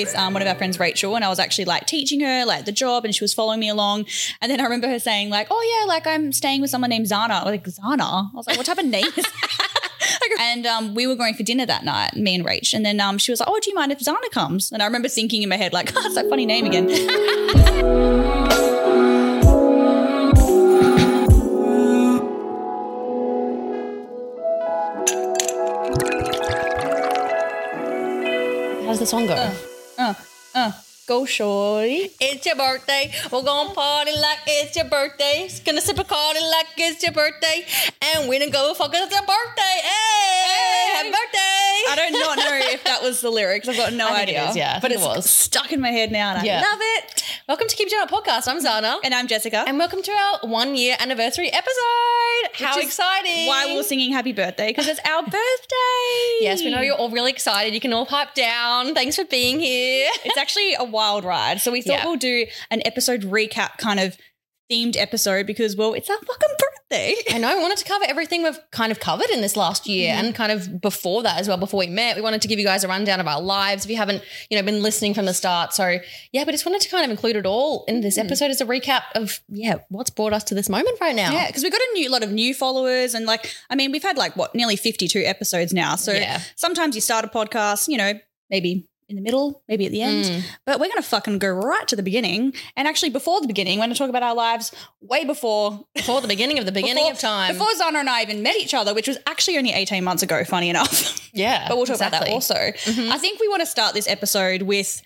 with um, one of our friends, Rachel, and I was actually like teaching her like the job, and she was following me along. And then I remember her saying like, "Oh yeah, like I'm staying with someone named Zana." Like, "Zana?" I was like, "What type of name is that?" and um, we were going for dinner that night, me and Rach. And then um, she was like, "Oh, do you mind if Zana comes?" And I remember thinking in my head like, "Oh, it's that funny name again." How's the song go? uh, uh, go shorty. It's your birthday. We're gonna party like it's your birthday. Gonna sip a party like it's your birthday. And we're gonna go fuck it's your birthday. Hey, happy birthday. I don't not know if that was the lyrics. I've got no I think it idea. is, yeah, but it was. stuck in my head now, and I Yeah. love it. Welcome to Keep Doing It podcast. I'm Zana. And I'm Jessica. And welcome to our one year anniversary episode. How Which is exciting! Why we were singing happy birthday because it's our birthday. Yes, we know you're all really excited. You can all pipe down. Thanks for being here. It's actually a wild ride. So we thought Yeah. we'll do an episode recap kind of themed episode because well, it's our fucking birthday. I know. We wanted to cover everything we've kind of covered in this last year and kind of before that as well, before we met. We wanted to give you guys a rundown of our lives if you haven't, you know, been listening from the start. So yeah, but just wanted to kind of include it all in this hmm. episode as a recap of, yeah, what's brought us to this moment right now. Yeah, because we've got a new lot of new followers, and like, I mean, we've had like what nearly fifty-two episodes now. So Yeah. sometimes you start a podcast, you know, maybe in the middle, maybe at the end, Mm. but we're gonna fucking go right to the beginning. And actually, before the beginning, we're gonna talk about our lives way before Before the beginning of the beginning before, of time. before Zana and I even met each other, which was actually only eighteen months ago. Funny enough, yeah. but we'll talk exactly. about that also. Mhm. I think we want to start this episode with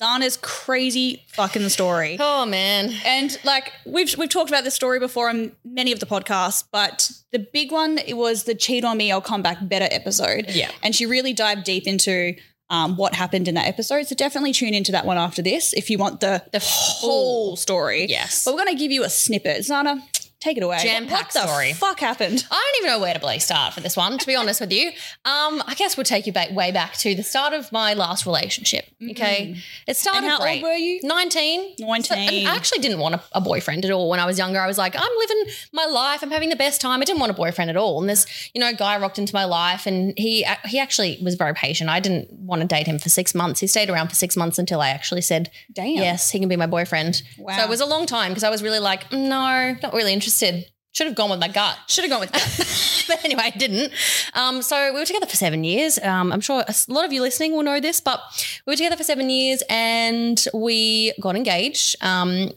Zana's crazy fucking story. Oh man. And like we've we've talked about this story before on many of the podcasts, but the big one it was the cheat on me, I'll come back better episode. Yeah. And she really dived deep into um, what happened in that episode. So definitely tune into that one after this if you want the The whole story. Yes. But we're gonna give you a snippet. Zana, take it away. Jam-packed what the story. fuck happened? I don't even know where to play start for this one, to be honest with you. Um, I guess we'll take you back way back to the start of my last relationship. Okay. It started And how great. old were you? 19. 19. So- I actually didn't want a, a boyfriend at all when I was younger. I was like, I'm living my life. I'm having the best time. I didn't want a boyfriend at all. And this, you know, guy rocked into my life and he he actually was very patient. I didn't want to date him for six months. He stayed around for six months until I actually said, Damn. yes, he can be my boyfriend. Wow. So it was a long time because I was really like, "Mm, no, not really interested. Said, should have gone with my gut. Should have gone with that. but anyway, I didn't. Um, so we were together for seven years. Um, I'm sure a lot of you listening will know this, but we were together for seven years and we got engaged um,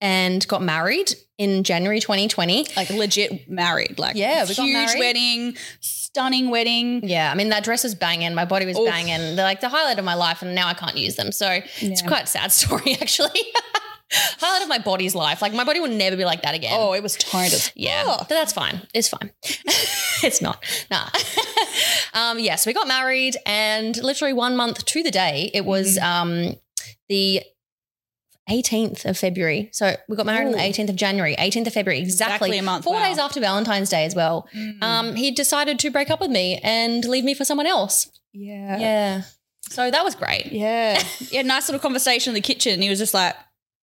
and got married in January 2020. like legit married. Like Yeah, we got huge married. wedding, stunning wedding. Yeah, I mean that dress was banging. My body was Oof. banging. They're like the highlight of my life, and now I can't use them. So it's quite a sad story, actually. highlight of my body's life. Like my body will never be like that again. Oh, it was toned as Yeah, but that's fine. It's fine. it's not. Nah. um, yeah, so we got married, and literally one month to the day, it was um, the 18th of February. So we got married on the 18th of January, 18th of February, exactly, Exactly a month, Four wow. days after Valentine's Day as well. Um, he decided to break up with me and leave me for someone else. Yeah. Yeah. So that was great. Yeah. Yeah. Nice little conversation in the kitchen. He was just like,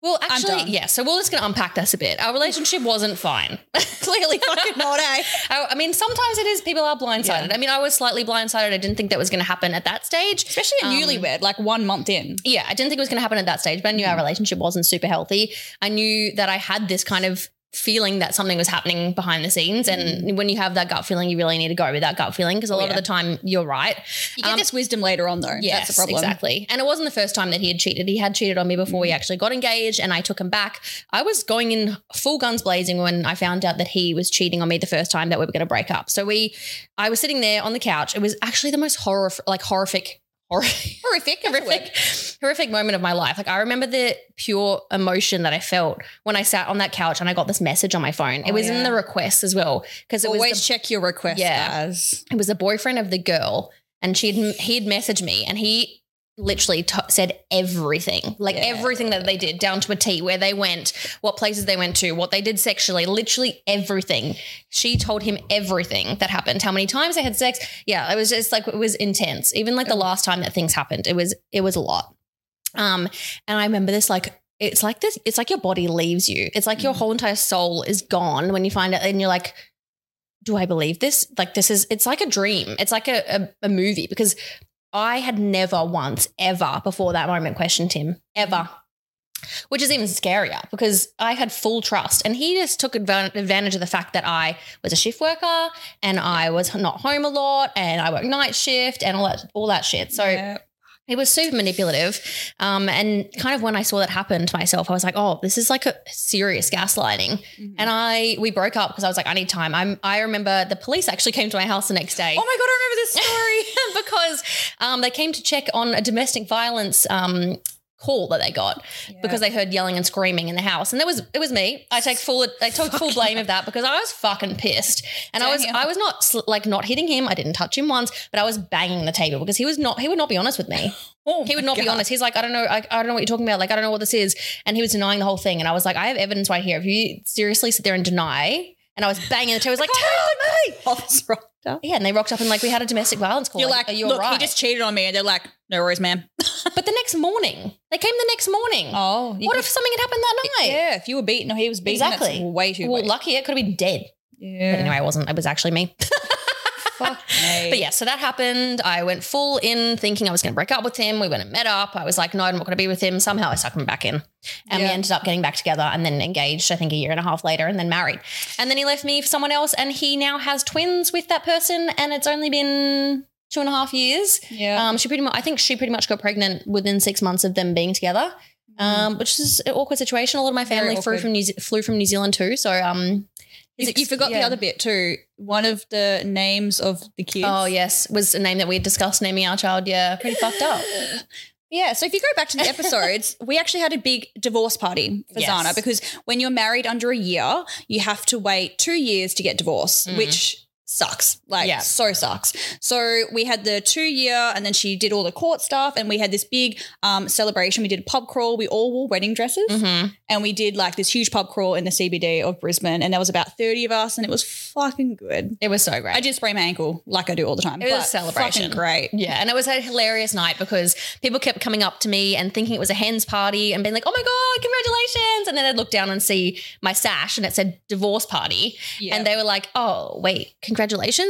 Well, actually, yeah. So we're just going to unpack this a bit. Our relationship wasn't fine. clearly fucking not, eh? I, I mean, sometimes it is. People are blindsided. Yeah. I mean, I was slightly blindsided. I didn't think that was going to happen at that stage. Especially a Um, newlywed, like one month in. Yeah, I didn't think it was going to happen at that stage, but I knew our relationship wasn't super healthy. I knew that I had this kind of feeling that something was happening behind the scenes. And when you have that gut feeling, you really need to go with that gut feeling because a lot yeah. of the time you're right. You get Um, this wisdom later on, though. Yes, That's the problem. exactly. And it wasn't the first time that he had cheated. He had cheated on me before we actually got engaged, and I took him back. I was going in full guns blazing when I found out that he was cheating on me the first time that we were going to break up. So we, I was sitting there on the couch. It was actually the most horror, like horrific. Hor- horrific, horrific, horrific moment of my life. Like I remember the pure emotion that I felt when I sat on that couch and I got this message on my phone. It Oh, was in the request as well because it was Always the check your request, Yeah. guys. it was the boyfriend of the girl and she'd he'd messaged me and he literally t- said everything like Yeah. everything that they did down to a t where they went what places they went to what they did sexually literally everything she told him everything that happened how many times they had sex yeah it was just like it was intense even like the last time that things happened it was it was a lot um and i remember this like it's like this it's like your body leaves you it's like your Mm. whole entire soul is gone when you find it, and you're like do I believe this? Like this is it's like a dream. It's like a, a, a movie because I had never once, ever before that moment questioned him, ever. Which is even scarier because I had full trust. And he just took advantage of the fact that I was a shift worker and I was not home a lot and I worked night shift and all that, all that shit. So Yeah. It was super manipulative. Um, and kind of when I saw that happen to myself, I was like, oh, this is like a serious gaslighting. Mhm. And I we broke up because I was like, I need time. I'm I remember the police actually came to my house the next day. oh my god, I remember this story. because um, they came to check on a domestic violence um, call that they got because they heard yelling and screaming in the house, and it was it was me. I take full I took full blame of that because I was fucking pissed, and I was I was not like not hitting him. I didn't touch him once, but I was banging the table because he was not he would not be honest with me. Oh He would not be honest. He's like, I don't know, I, I don't know what you're talking about. Like, I don't know what this is, and he was denying the whole thing. And I was like, I have evidence right here. If you seriously sit there and deny. And I was banging the table. I was like, tell me. Oh, that's right. Yeah, and they rocked up and like we had a domestic violence call. You're like, are you look, alright? he just cheated on me, and they're like, no worries, ma'am. But the next morning, they came the next morning. Oh, what if something had happened that night? Yeah, if you were beaten or he was beaten, Exactly. that's way too Well, late. lucky it could have been dead. yeah. But anyway, I wasn't. It was actually me. Fuck me. But yeah, so that happened. I went full in thinking I was going to break up with him. We went and met up. I was like, no, I'm not going to be with him. Somehow I sucked him back in. And we ended up getting back together and then engaged, I think, a year and a half later and then married. And then he left me for someone else and he now has twins with that person. And it's only been two and a half years. yeah. Um, she pretty much, I think she pretty much got pregnant within six months of them being together. Um, which is an awkward situation. A lot of my family flew from New flew from New Zealand too. So um, you, his you ex- forgot the other bit too. One of the names of the kids. Oh yes, was a name that we had discussed naming our child. Yeah, pretty fucked up. Yeah, so if you go back to the episodes, we actually had a big divorce party for Yes. Zana because when you're married under a year, you have to wait two years to get divorced, Mm. which sucks. Like, Yeah. so sucks. So we had the two year, and then she did all the court stuff, and we had this big um, celebration. We did a pub crawl. We all wore wedding dresses, hmm and we did like this huge pub crawl in the CBD of Brisbane, and there was about 30 of us, and it was fucking good. It was so great. I did sprain my ankle like I do all the time. It was a celebration. Great. yeah, and it was a hilarious night because people kept coming up to me and thinking it was a hens party and being like, "Oh my god, congratulations!" And then I'd look down and see my sash and it said divorce party, Yeah. and they were like, "Oh wait, congratulations!"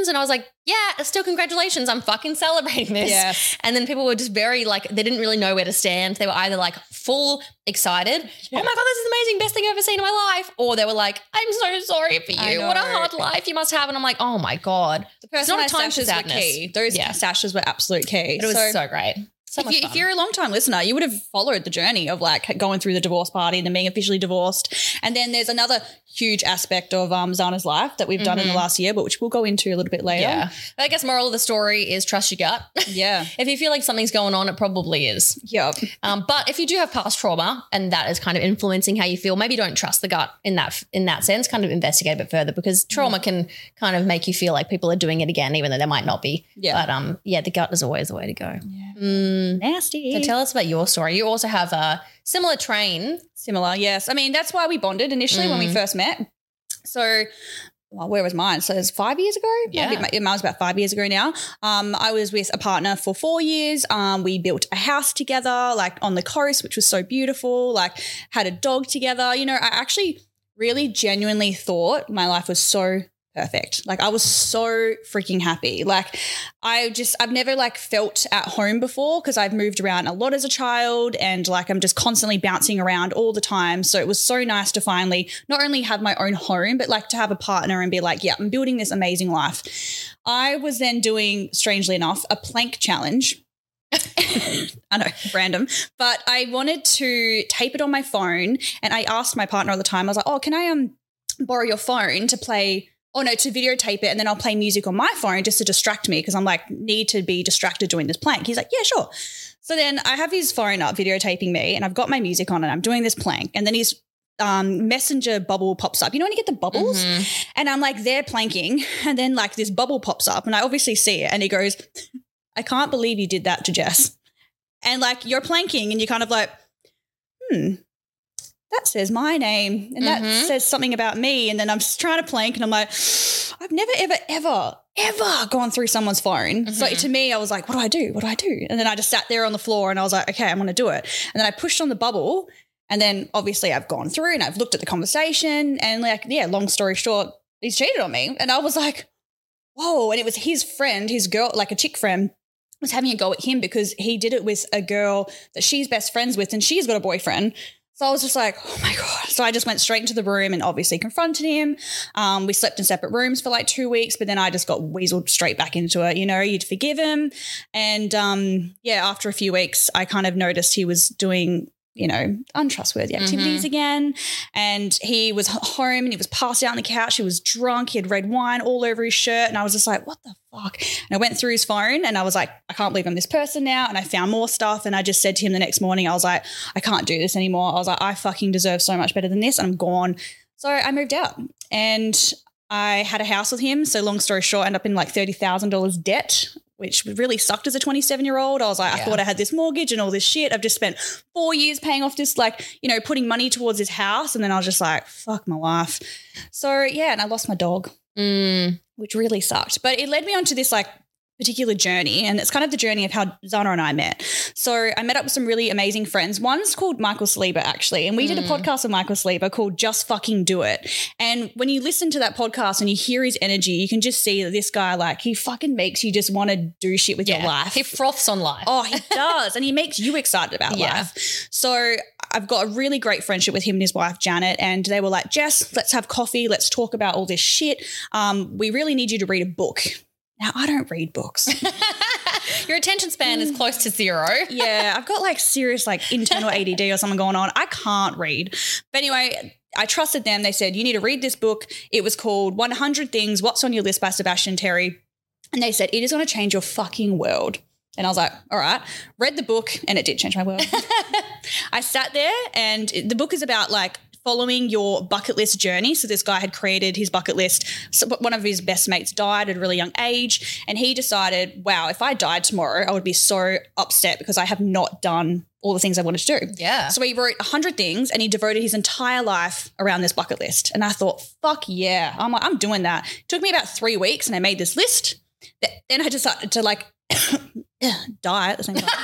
And I was like, "Yeah, it's still congratulations. I'm fucking celebrating this." Yes. And then people were just very like they didn't really know where to stand. They were either like full excited, oh Yeah. "Oh my god, this is amazing, best thing I've ever seen in my life," or they were like, "I'm so sorry for you. What a hard life you must have." And I'm like, "Oh my god." The It's not a time for were key. Those Yeah. sashes were absolute key. But it was so, great. So if, you, if you're a long time listener, you would have followed the journey of like going through the divorce party and then being officially divorced. And then there's another huge aspect of um, Zana's life that we've done in the Mhm. last year, but which we'll go into a little bit later. yeah. But I guess moral of the story is trust your gut. Yeah. if you feel like something's going on, it probably is. Yep. Um, but if you do have past trauma and that is kind of influencing how you feel, maybe don't trust the gut in that in that sense. Kind of investigate a bit further because trauma can kind of make you feel like people are doing it again, even though they might not be. Yeah. But um, yeah, the gut is always the way to go. Mm. Nasty. So tell us about your story. You also have a similar train. Similar, yes. I mean, that's why we bonded initially when we Mm. first met. So, well, where was mine? So it's five years ago. Yeah. Mine was about five years ago now. Um, I was with a partner for four years. Um, we built a house together, like on the coast, which was so beautiful. Like had a dog together. You know, I actually really genuinely thought my life was so perfect. Like I was so freaking happy. Like I just I've never like felt at home before because I've moved around a lot as a child and like I'm just constantly bouncing around all the time. So it was so nice to finally not only have my own home but like to have a partner and be like, yeah, I'm building this amazing life. I was then doing strangely enough a plank challenge. I know, random, but I wanted to tape it on my phone and I asked my partner at the time I was like, "Oh, can I um borrow your phone to play oh no, to videotape it and then I'll play music on my phone just to distract me because I'm like, need to be distracted doing this plank. He's like, yeah, sure. So then I have his phone up videotaping me and I've got my music on and I'm doing this plank. And then his um, messenger bubble pops up. You know when you get the bubbles? Mhm. And I'm like, they're planking. And then like this bubble pops up and I obviously see it. And he goes, I can't believe you did that to Jess. And like you're planking and you're kind of like, hmm, that says my name and that Mhm. says something about me. And then I'm just trying to plank and I'm like, I've never, ever, ever, ever gone through someone's phone. So Mhm. to me, I was like, what do I do? What do I do? And then I just sat there on the floor and I was like, okay, I'm going to do it. And then I pushed on the bubble. And then obviously I've gone through and I've looked at the conversation and like, yeah, long story short, he's cheated on me. And I was like, whoa. And it was his friend, his girl, like a chick friend was having a go at him because he did it with a girl that she's best friends with and she's got a boyfriend. So I was just like, oh my God. So I just went straight into the room and obviously confronted him. Um, we slept in separate rooms for like two weeks, but then I just got weaseled straight back into it. You know, you'd forgive him. And um, yeah, after a few weeks, I kind of noticed he was doing you know, untrustworthy activities mm-hmm. again. And he was home and he was passed out on the couch. He was drunk. He had red wine all over his shirt. And I was just like, what the fuck? And I went through his phone and I was like, I can't believe I'm this person now. And I found more stuff. And I just said to him the next morning, I was like, I can't do this anymore. I was like, I fucking deserve so much better than this. And I'm gone. So I moved out and I had a house with him. So long story short, I ended up in like $30,000 debt which really sucked as a 27 year old. I was like, Yeah. I thought I had this mortgage and all this shit. I've just spent four years paying off this, like, you know, putting money towards this house. And then I was just like, fuck my life. So, yeah, and I lost my dog, Mm. which really sucked. But it led me onto this, like, particular journey and it's kind of the journey of how Zana and I met. So I met up with some really amazing friends. One's called Michael Sleeber actually and we did a podcast with Michael Sleeber called Just Fucking Do It. And when you listen to that podcast and you hear his energy, you can just see that this guy like he fucking makes you just want to do shit with your life. He froths on life. Oh, he does. and he makes you excited about Yeah. life. So I've got a really great friendship with him and his wife, Janet. And they were like, Jess, let's have coffee. Let's talk about all this shit. Um, we really need you to read a book. Now, I don't read books. Your attention span is close to zero. yeah, I've got like serious like internal ADD or something going on. I can't read. But anyway, I trusted them. They said, you need to read this book. It was called 100 Things What's on Your List by Sebastian Terry. And they said, it is going to change your fucking world. And I was like, all right, read the book and it did change my world. I sat there and the book is about like following your bucket list journey. So this guy had created his bucket list. So one of his best mates died at a really young age. And he decided, wow, if I died tomorrow, I would be so upset because I have not done all the things I wanted to do. Yeah. So he wrote 100 things and he devoted his entire life around this bucket list. And I thought, fuck yeah. I'm like, I'm doing that. It took me about three weeks and I made this list. Then I decided to like die at the same time.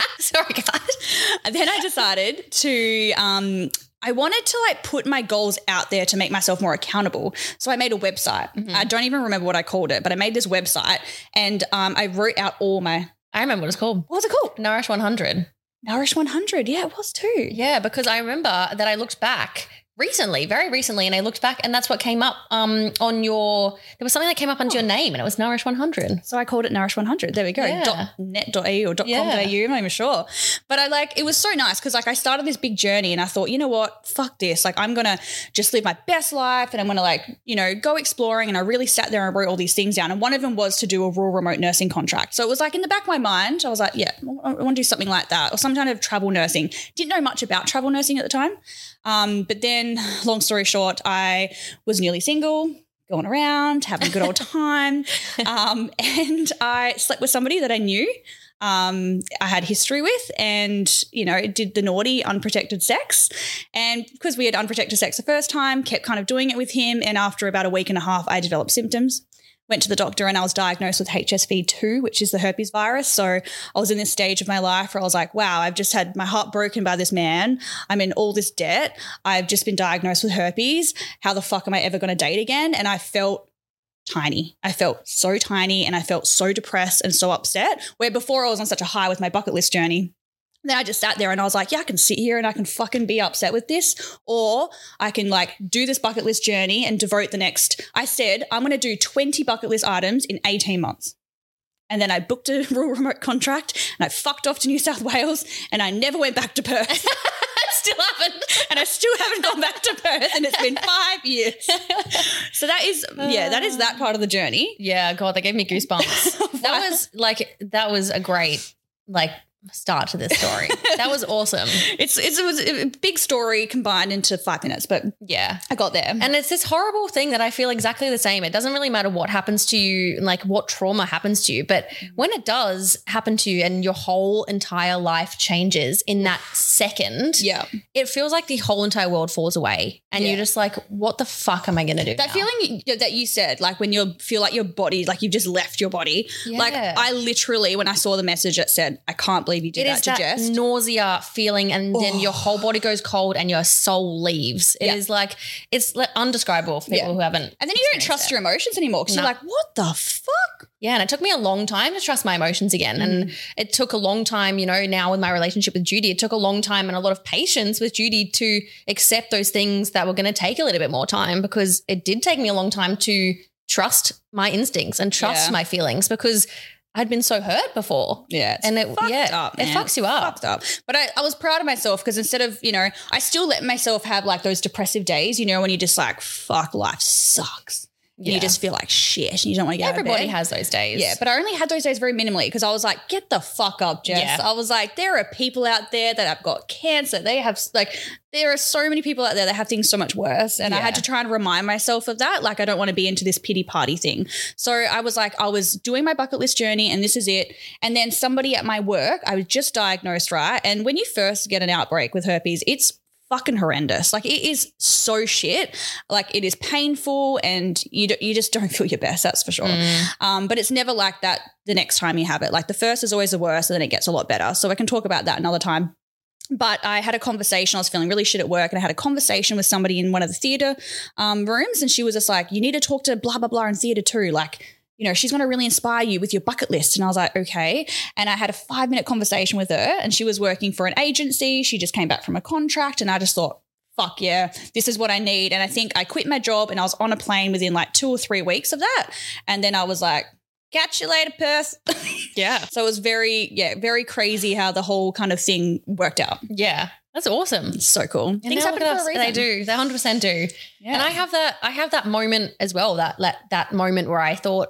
Sorry, guys. And then I decided to um I wanted to like put my goals out there to make myself more accountable. So I made a website. I don't even remember what I called it, but I made this website and um, I wrote out all my I remember what it's called. what was it called? Nourish 100. Nourish 100. Yeah, it was too. Yeah, because I remember that I looked back recently, very recently, and I looked back, and that's what came up um, on your. There was something that came up under your name, and it was Nourish 100. So I called it Nourish 100. There we go. Yeah. Dot net.eu or dot Yeah. com.au. I'm not even sure. But I like, it was so nice because like I started this big journey and I thought, you know what? Fuck this. Like I'm going to just live my best life and I'm to like, you know, go exploring. And I really sat there and wrote all these things down. And one of them was to do a rural remote nursing contract. So it was like in the back of my mind, I was like, yeah, I want to do something like that or some kind of travel nursing. Didn't know much about travel nursing at the time. Um, but then, long story short, I was newly single, going around, having a good old time. Um, and I slept with somebody that I knew. Um, I had history with, and you know, did the naughty, unprotected sex. And because we had unprotected sex the first time, kept kind of doing it with him. And after about a week and a half, I developed symptoms. Went to the doctor and I was diagnosed with HSV2, which is the herpes virus. So I was in this stage of my life where I was like, wow, I've just had my heart broken by this man. I'm in all this debt. I've just been diagnosed with herpes. How the fuck am I ever going to date again? And I felt tiny. I felt so tiny and I felt so depressed and so upset. Where before I was on such a high with my bucket list journey. Then I just sat there and I was like, yeah, I can sit here and I can fucking be upset with this. Or I can like do this bucket list journey and devote the next. I said, I'm going to do 20 bucket list items in 18 months. And then I booked a rural remote contract and I fucked off to New South Wales and I never went back to Perth. I still haven't. and I still haven't gone back to Perth and it's been five years. So that is, yeah, that is that part of the journey. Yeah, God, that gave me goosebumps. that was like, that was a great, like, start to this story. that was awesome. It's, it's it was a big story combined into five minutes, but Yeah. I got there. And it's this horrible thing that I feel exactly the same. It doesn't really matter what happens to you, like what trauma happens to you, but mm. when it does happen to you and your whole entire life changes in that second, yeah. it feels like the whole entire world falls away. And Yeah. you're just like, what the fuck am I going to do? That now? feeling that you said, like when you feel like your body, like you've just left your body. Like I literally, when I saw the message that said, I can't believe you did It that is to that Jess. nausea feeling, and then your whole body goes cold and your soul leaves. It is Yeah. like it's like undescribable for people Yeah. who haven't. and then you don't trust your emotions anymore because No. you're like, what the fuck? Yeah, and it took me a long time to trust my emotions again. And mm. it took a long time, you know, now with my relationship with Judy, it took a long time and a lot of patience with Judy to accept those things that were going to take a little bit more time because it did take me a long time to trust my instincts and trust Yeah. my feelings because I'd been so hurt before. Yeah, And it- fucked yeah, up, it fucks you up. Fucked up. But I, I was proud of myself because instead of you know, I still let myself have like those depressive days. You know, when you're just like, fuck, life sucks. Yeah. you just feel like shit, and you don't want to get out of Everybody has those days. Yeah, but I only had those days very minimally because I was like, get the fuck up, Jess. Yeah. I was like, there are people out there that have got cancer. They have, like, there are so many people out there that have things so much worse. And I had to try and remind myself of that. Like, I don't want to be into this pity party thing. So I was like, I was doing my bucket list journey and this is it. And then somebody at my work, I was just diagnosed, right? And when you first get an outbreak with herpes, it's fucking horrendous. Like it is so shit. Like it is painful and you do, you just don't feel your best. That's for sure. Mm. Um, but it's never like that the next time you have it. Like the first is always the worst, and then it gets a lot better. So I can talk about that another time. But I had a conversation. I was feeling really shit at work, and I had a conversation with somebody in one of the theater um, rooms, and she was just like, "You need to talk to blah blah blah in theater too." Like, you know, she's going to really inspire you with your bucket list. And I was like, okay. And I had a five minute conversation with her, and she was working for an agency. She just came back from a contract, and I just thought, fuck yeah, this is what I need. And I think I quit my job and I was on a plane within like two or three weeks of that. And then I was like, catch you later, Perth. Yeah. so it was very, yeah, very crazy how the whole kind of thing worked out. Yeah. That's awesome. It's so cool. And Things happen for a reason. They do. They 100% do. Yeah. And I have that I have that moment as well, that that, that moment where I thought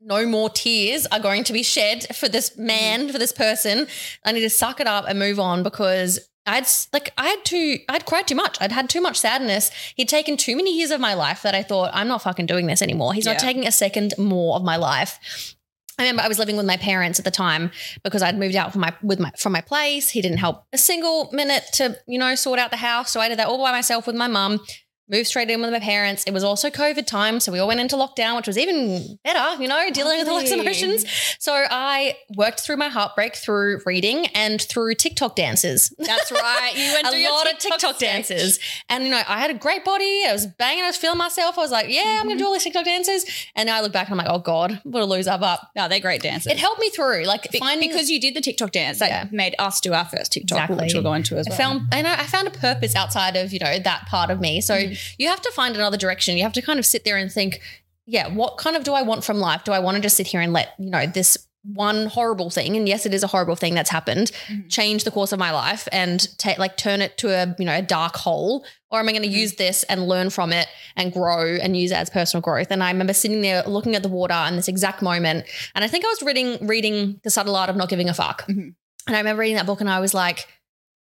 no more tears are going to be shed for this man, for this person. I need to suck it up and move on because I'd like I had too I'd cried too much. I'd had too much sadness. He'd taken too many years of my life that I thought I'm not fucking doing this anymore. He's not taking a second more of my life. I remember I was living with my parents at the time because I'd moved out from my with my from my place. He didn't help a single minute to you know sort out the house, so I did that all by myself with my mum. Moved straight in with my parents. It was also COVID time, so we all went into lockdown, which was even better, you know, dealing with all those emotions. So I worked through my heartbreak through reading and through TikTok dances That's right. You went through a your lot of TikTok dances. And you know, I had a great body. I was banging, I was feeling myself. I was like, yeah, I'm gonna mm-hmm. do all these TikTok dances. And now I look back and I'm like, oh God, what a loser. But No, they're great dances. it helped me through. Like Be- finding because you did the TikTok dance that Yeah. made us do our first TikTok, Exactly. which we'll go into as I well. found and I I found a purpose outside of, you know, that part of me. So mm-hmm. You have to find another direction. You have to kind of sit there and think, yeah, what kind of do I want from life? Do I want to just sit here and let, you know, this one horrible thing, and yes, it is a horrible thing that's happened, Mhm. change the course of my life and take like turn it to a, you know, a dark hole? Or am I going to Mhm. use this and learn from it and grow and use it as personal growth? And I remember sitting there looking at the water in this exact moment. And I think I was reading reading The Subtle Art of Not Giving a Fuck. Mhm. And I remember reading that book and I was like,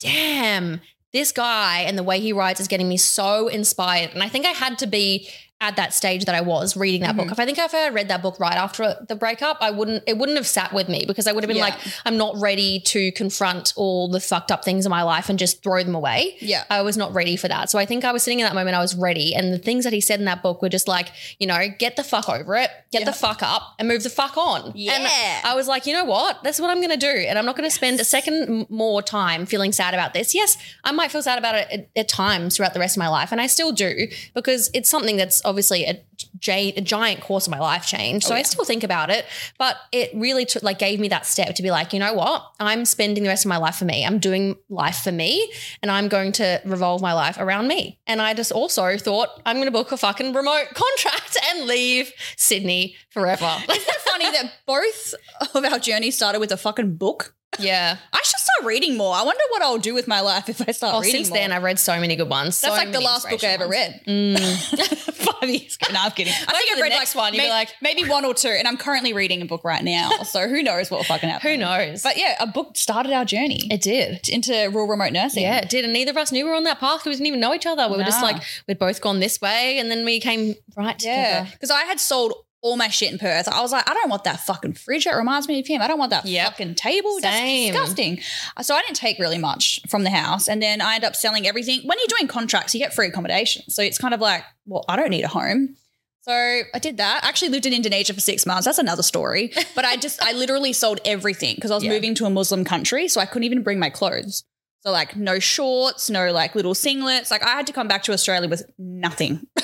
damn, this guy and the way he writes is getting me so inspired. And I think I had to be at that stage that I was reading that Mhm. book. If I think if I read that book right after the breakup, I wouldn't it wouldn't have sat with me because I would have been Yeah. like, I'm not ready to confront all the fucked up things in my life and just throw them away. yeah. I was not ready for that. So I think I was sitting in that moment, I was ready. And the things that he said in that book were just like, you know, get the fuck over it, get Yeah. the fuck up and move the fuck on. Yeah. And I was like, you know what? That's what I'm going to do. And I'm not going to spend a second more time feeling sad about this. Yes, I might feel sad about it at, at times throughout the rest of my life. And I still do because it's something that's obviously a, gi- a giant course of my life change. So Oh, I still think about it. But it really took, like, gave me that step to be like, you know what? I'm spending the rest of my life for me. I'm doing life for me and I'm going to revolve my life around me. And I just also thought, I'm going to book a fucking remote contract and leave Sydney forever. Isn't it funny that both of our journeys started with a fucking book? Yeah. I should start reading more. I wonder what I'll do with my life if I start Oh, reading since more. then, I've read so many good ones. That's so like the many last book I ever inspirational read. Mm. Five years ago. No, I'm kidding. I think I've the read next like, one, you'll be may- like- maybe one or two, and I'm currently reading a book right now. So who knows what will fucking happen? Who knows? But yeah, a book started our journey it did. into rural remote nursing. Yeah, it did. And neither of us knew we were on that path. We didn't even know each other. We were just Nah. like, we'd both gone this way and then we came right Yeah, together. because I had sold all my shit in Perth. I was like, I don't want that fucking fridge. It reminds me of him. I don't want that Yep. fucking table. Same. That's disgusting. Uh, so I didn't take really much from the house, and then I end up selling everything. When you're doing contracts, you get free accommodation, so it's kind of like, well, I don't need a home. So I did that. I actually lived in Indonesia for six months. That's another story. But I just, I literally sold everything because I was Yeah. moving to a Muslim country, so I couldn't even bring my clothes. So like no shorts, no like little singlets. Like I had to come back to Australia with nothing.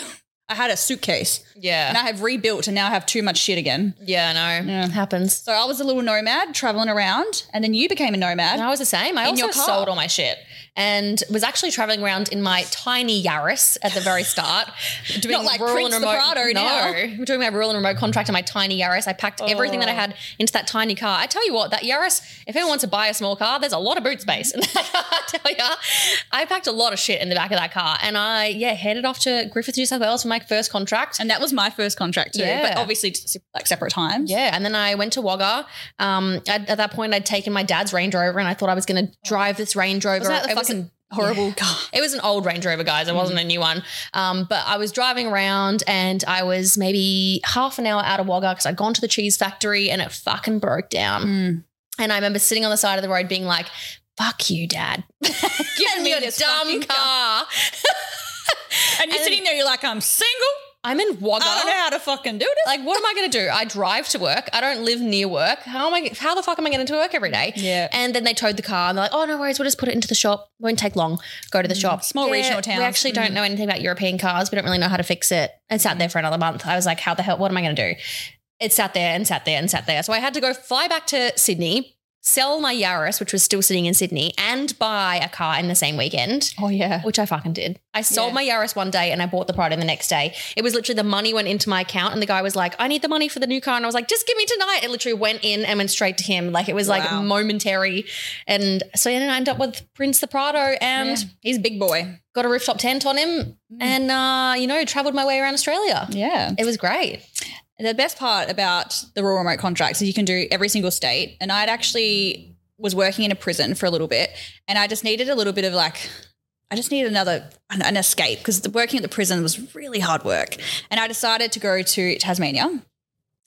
I had a suitcase Yeah. and I have rebuilt and now I have too much shit again. Yeah, I know. Yeah. Happens. So I was a little nomad traveling around and then you became a nomad. And I was the same. I In also your car. sold all my shit and was actually traveling around in my tiny Yaris at the very start, doing Not like rural Prince and remote. Prado no, now. doing my rural and remote contract in my tiny Yaris. I packed everything that I Oh. had into that tiny car. I tell you what, that Yaris. If anyone wants to buy a small car, there's a lot of boot space in that car. I tell you, I packed a lot of shit in the back of that car, and I yeah headed off to Griffith, New South Wales for my first contract. and that was my first contract too, Yeah. but obviously like separate times. Yeah, and then I went to Wagga. Um, at, at that point, I'd taken my dad's Range Rover, and I thought I was going to drive this Range Rover. Was that the It was fucking horrible car? it was an old Range Rover, guys. It wasn't a new one. Um, but I was driving around and I was maybe half an hour out of Wagga because I'd gone to the cheese factory and it fucking broke down. Mm. And I remember sitting on the side of the road being like, fuck you, dad. Give me this dumb fucking car. And you're And- sitting there, you're like, I'm single. I'm in Wagga. I don't know how to fucking do this. Like, what am I going to do? I drive to work. I don't live near work. How am I? How the fuck am I getting to work every day? Yeah. And then they towed the car, and they're like, "Oh no worries, we'll just put it into the shop. Won't take long. Go to the shop. Mm. Small regional town. We actually don't Mm. know anything about European cars. We don't really know how to fix it. And sat there for another month. I was like, "How the hell? What am I going to do?" It sat there and sat there and sat there. So I had to go fly back to Sydney, sell my Yaris, which was still sitting in Sydney, and buy a car in the same weekend. Oh yeah. Which I fucking did. I sold Yeah. my Yaris one day and I bought the Prado the next day. It was literally the money went into my account and the guy was like, I need the money for the new car. And I was like, just give me tonight. It literally went in and went straight to him. Like it was like momentary. And so then I ended up with Prince the Prado and Yeah. He's a big boy. got a rooftop tent on him and, uh, you know, traveled my way around Australia. Yeah. It was great. The best part about the rural remote contracts is you can do every single state. And I'd actually was working in a prison for a little bit, and I just needed a little bit of like. I just needed another an, escape because working at the prison was really hard work, and I decided to go to Tasmania.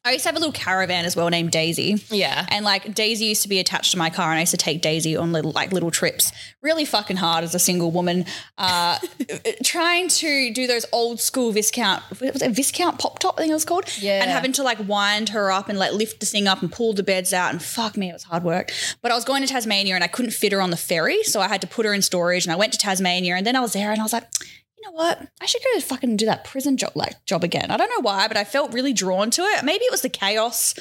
I used to have a little caravan as well named Daisy, Yeah. and like Daisy used to be attached to my car, and I used to take Daisy on little like little trips. Really fucking hard as a single woman, uh, trying to do those old school Viscount was it Viscount pop top? I think it was called. Yeah. and having to like wind her up and like lift the thing up and pull the beds out, and fuck me, it was hard work. But I was going to Tasmania, and I couldn't fit her on the ferry, so I had to put her in storage. And I went to Tasmania, and then I was there, and I was like. You know what? I should go fucking do that prison job like job again. I don't know why, but I felt really drawn to it. Maybe it was the chaos.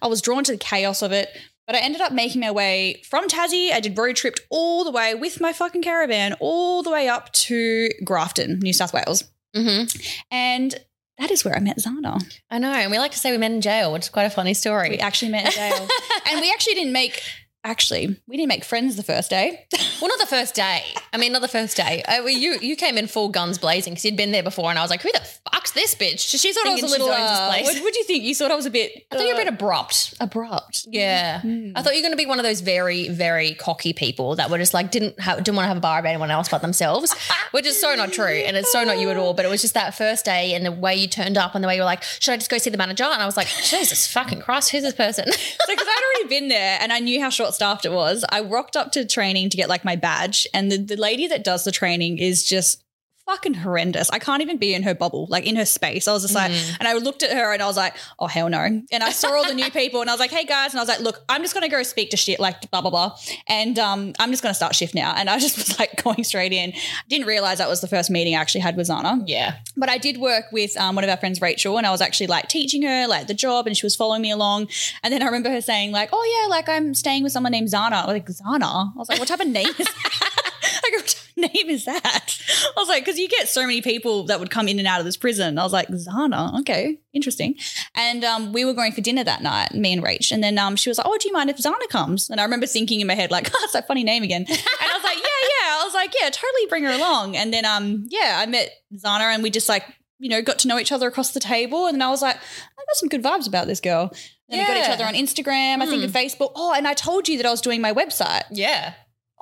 I was drawn to the chaos of it. But I ended up making my way from Tassie. I did road tripped all the way with my fucking caravan all the way up to Grafton, New South Wales. hmm And that is where I met Zana. I know. And we like to say we met in jail, which is quite a funny story. We actually met in jail. and we actually didn't make actually, we didn't make friends the first day. Well, not the first day. I mean, not the first day. Uh, well, you you came in full guns blazing because you'd been there before, and I was like, "Who the fuck's this bitch?" She thought I was a little uh, what would you think? You thought I was a bit I thought you were a uh, bit abrupt. abrupt. Yeah, I thought you were going to be one of those very, very cocky people that were just like didn't have, didn't want to have a bar with anyone else but themselves, which is so not true, and it's so not you at all. But it was just that first day and the way you turned up and the way you were like, "Should I just go see the manager?" And I was like, "Jesus fucking Christ, who's this person?" So because I'd already been there and I knew how short staffed it was, I rocked up to training to get like my badge. And the, the lady that does the training is just fucking horrendous. I can't even be in her bubble, like in her space. I was just like, and I looked at her and I was like, oh hell no. And I saw all the new people and I was like, hey guys, and I was like, look, I'm just gonna go speak to shit, like blah blah blah, and um, I'm just gonna start shift now. And I just was like going straight in. Didn't realize that was the first meeting I actually had with Zana. yeah, But I did work with um, one of our friends, Rachel, and I was actually like teaching her like the job, and she was following me along. And then I remember her saying like, "Oh yeah, like I'm staying with someone named Zana." I was like, "Zana?" I was like, "What type of name is that?" like, what type of name is that? I was like, because you get so many people that would come in and out of this prison. I was like, Zana, okay, interesting. And um, we were going for dinner that night, me and Rach. And then um, she was like, "Oh, do you mind if Zana comes?" And I remember thinking in my head like, "Oh, it's that funny name again." And I was like, "Yeah, yeah." I was like, "Yeah, totally bring her along." And then um, yeah, I met Zana, and we just like you know got to know each other across the table. And then I was like, "I got some good vibes about this girl." And we got each other on Instagram, I think, and Facebook. Oh, and I told you that I was doing my website. yeah.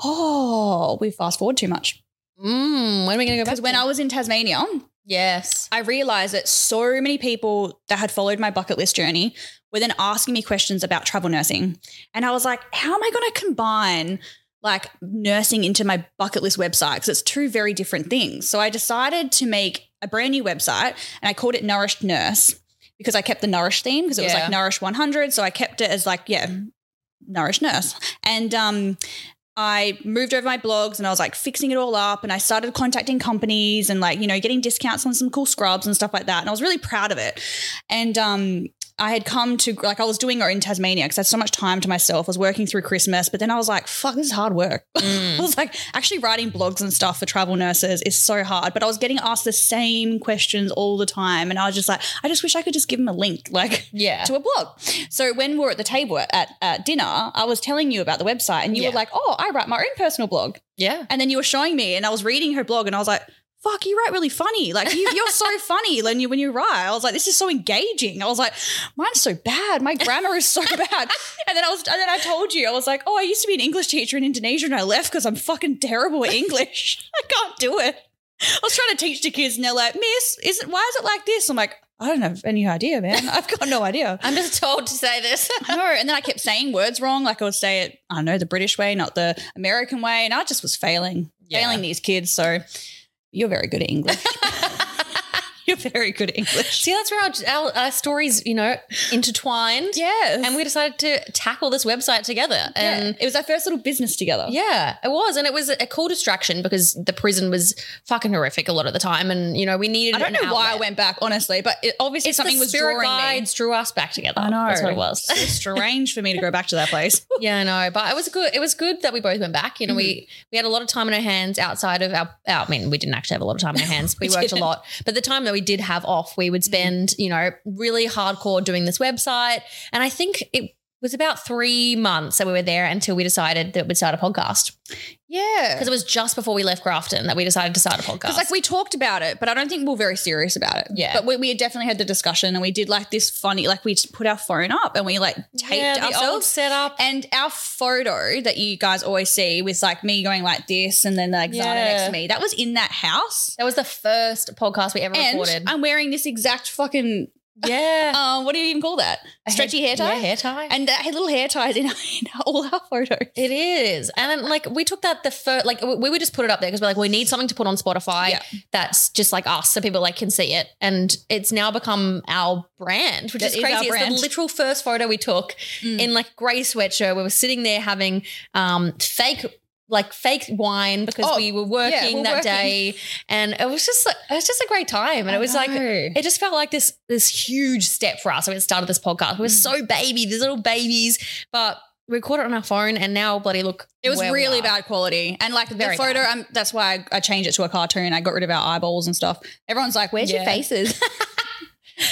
Oh, we fast forward too much. Mm, when are we going to go back? Because when? I was in Tasmania, yes, I realized that so many people that had followed my bucket list journey were then asking me questions about travel nursing. And I was like, how am I going to combine like nursing into my bucket list website? Because it's two very different things. So I decided to make a brand new website and I called it Nourished Nurse because I kept the Nourish theme because it was like Nourish 100. So I kept it as like, yeah, Nourished Nurse. And, um, I moved over my blogs and I was like fixing it all up and I started contacting companies and like, you know, getting discounts on some cool scrubs and stuff like that. And I was really proud of it. And um I had come to like I was doing it in Tasmania because I had so much time to myself. I was working through Christmas, but then I was like, "Fuck, this is hard work." I was like, actually writing blogs and stuff for travel nurses is so hard. But I was getting asked the same questions all the time, and I was just like, I just wish I could just give them a link, like Yeah. to a blog. So when we were at the table at, at dinner, I was telling you about the website, and you Yeah. were like, "Oh, I write my own personal blog," Yeah. and then you were showing me, and I was reading her blog, and I was like. Fuck, you write really funny. Like you, you're so funny when you when you write. I was like, this is so engaging. I was like, mine's so bad. My grammar is so bad. And then I was, and then I told you, I was like, oh, I used to be an English teacher in Indonesia, and I left because I'm fucking terrible at English. I can't do it. I was trying to teach the kids, and they're like, Miss, is it? Why is it like this? I'm like, I don't have any idea, man. I've got no idea. I'm just told to say this. Know. And then I kept saying words wrong. Like I would say it, I don't know, the British way, not the American way. And I just was failing, Yeah. failing these kids. So you're very good at English. you're very good English. See, that's where our, our, our stories, you know, intertwined. Yes. And we decided to tackle this website together. and And it was our first little business together. Yeah, it was. And it was a cool distraction because the prison was fucking horrific a lot of the time. And, you know, we needed I don't know why I went back, honestly, but it, obviously It's something was spirit drawing guides drew us back together. I know. That's what it was. so strange for me to go back to that place. yeah, I know. But it was good. It was good that we both went back. You know, we Mm-hmm. we had a lot of time on our hands outside of our, our I mean, we didn't actually have a lot of time on our hands. We, We worked didn't. a lot. But the time that we did have off, we would mm-hmm. spend, you know, really hardcore doing this website. And I think it was about three months that we were there until we decided that we'd start a podcast. Yeah. Because it was just before we left Grafton that we decided to start a podcast. Because like we talked about it, but I don't think we were very serious about it. Yeah. But we, we definitely had the discussion and we did like this funny, like we just put our phone up and we like taped yeah, ourselves. setup. And our photo that you guys always see with like me going like this and then like Zana Yeah. next to me, that was in that house. That was the first podcast we ever And recorded. I'm wearing this exact fucking, yeah. uh, what do you even call that? A Stretchy hair head- tie? Yeah, hair tie. And that little hair ties in, in all our photos. It is. And then, like, we took that the first, like, we would just put it up there because we're like, we need something to put on Spotify Yeah. that's just like us so people like can see it. And it's now become our brand, which That is is crazy. It's the literal first photo we took Mm. in like grey sweatshirt. We were sitting there having um, fake. Like fake wine because Oh, we were working we're that working. day, and it was just like, it was just a great time, and I it was like it just felt like this this huge step for us when we started this podcast. We were Mm. so baby, these little babies, but we recorded it on our phone, and now bloody look, It was really bad quality. And like Very the photo, um, that's why I, I changed it to a cartoon. I got rid of our eyeballs and stuff. Everyone's like, where's your faces?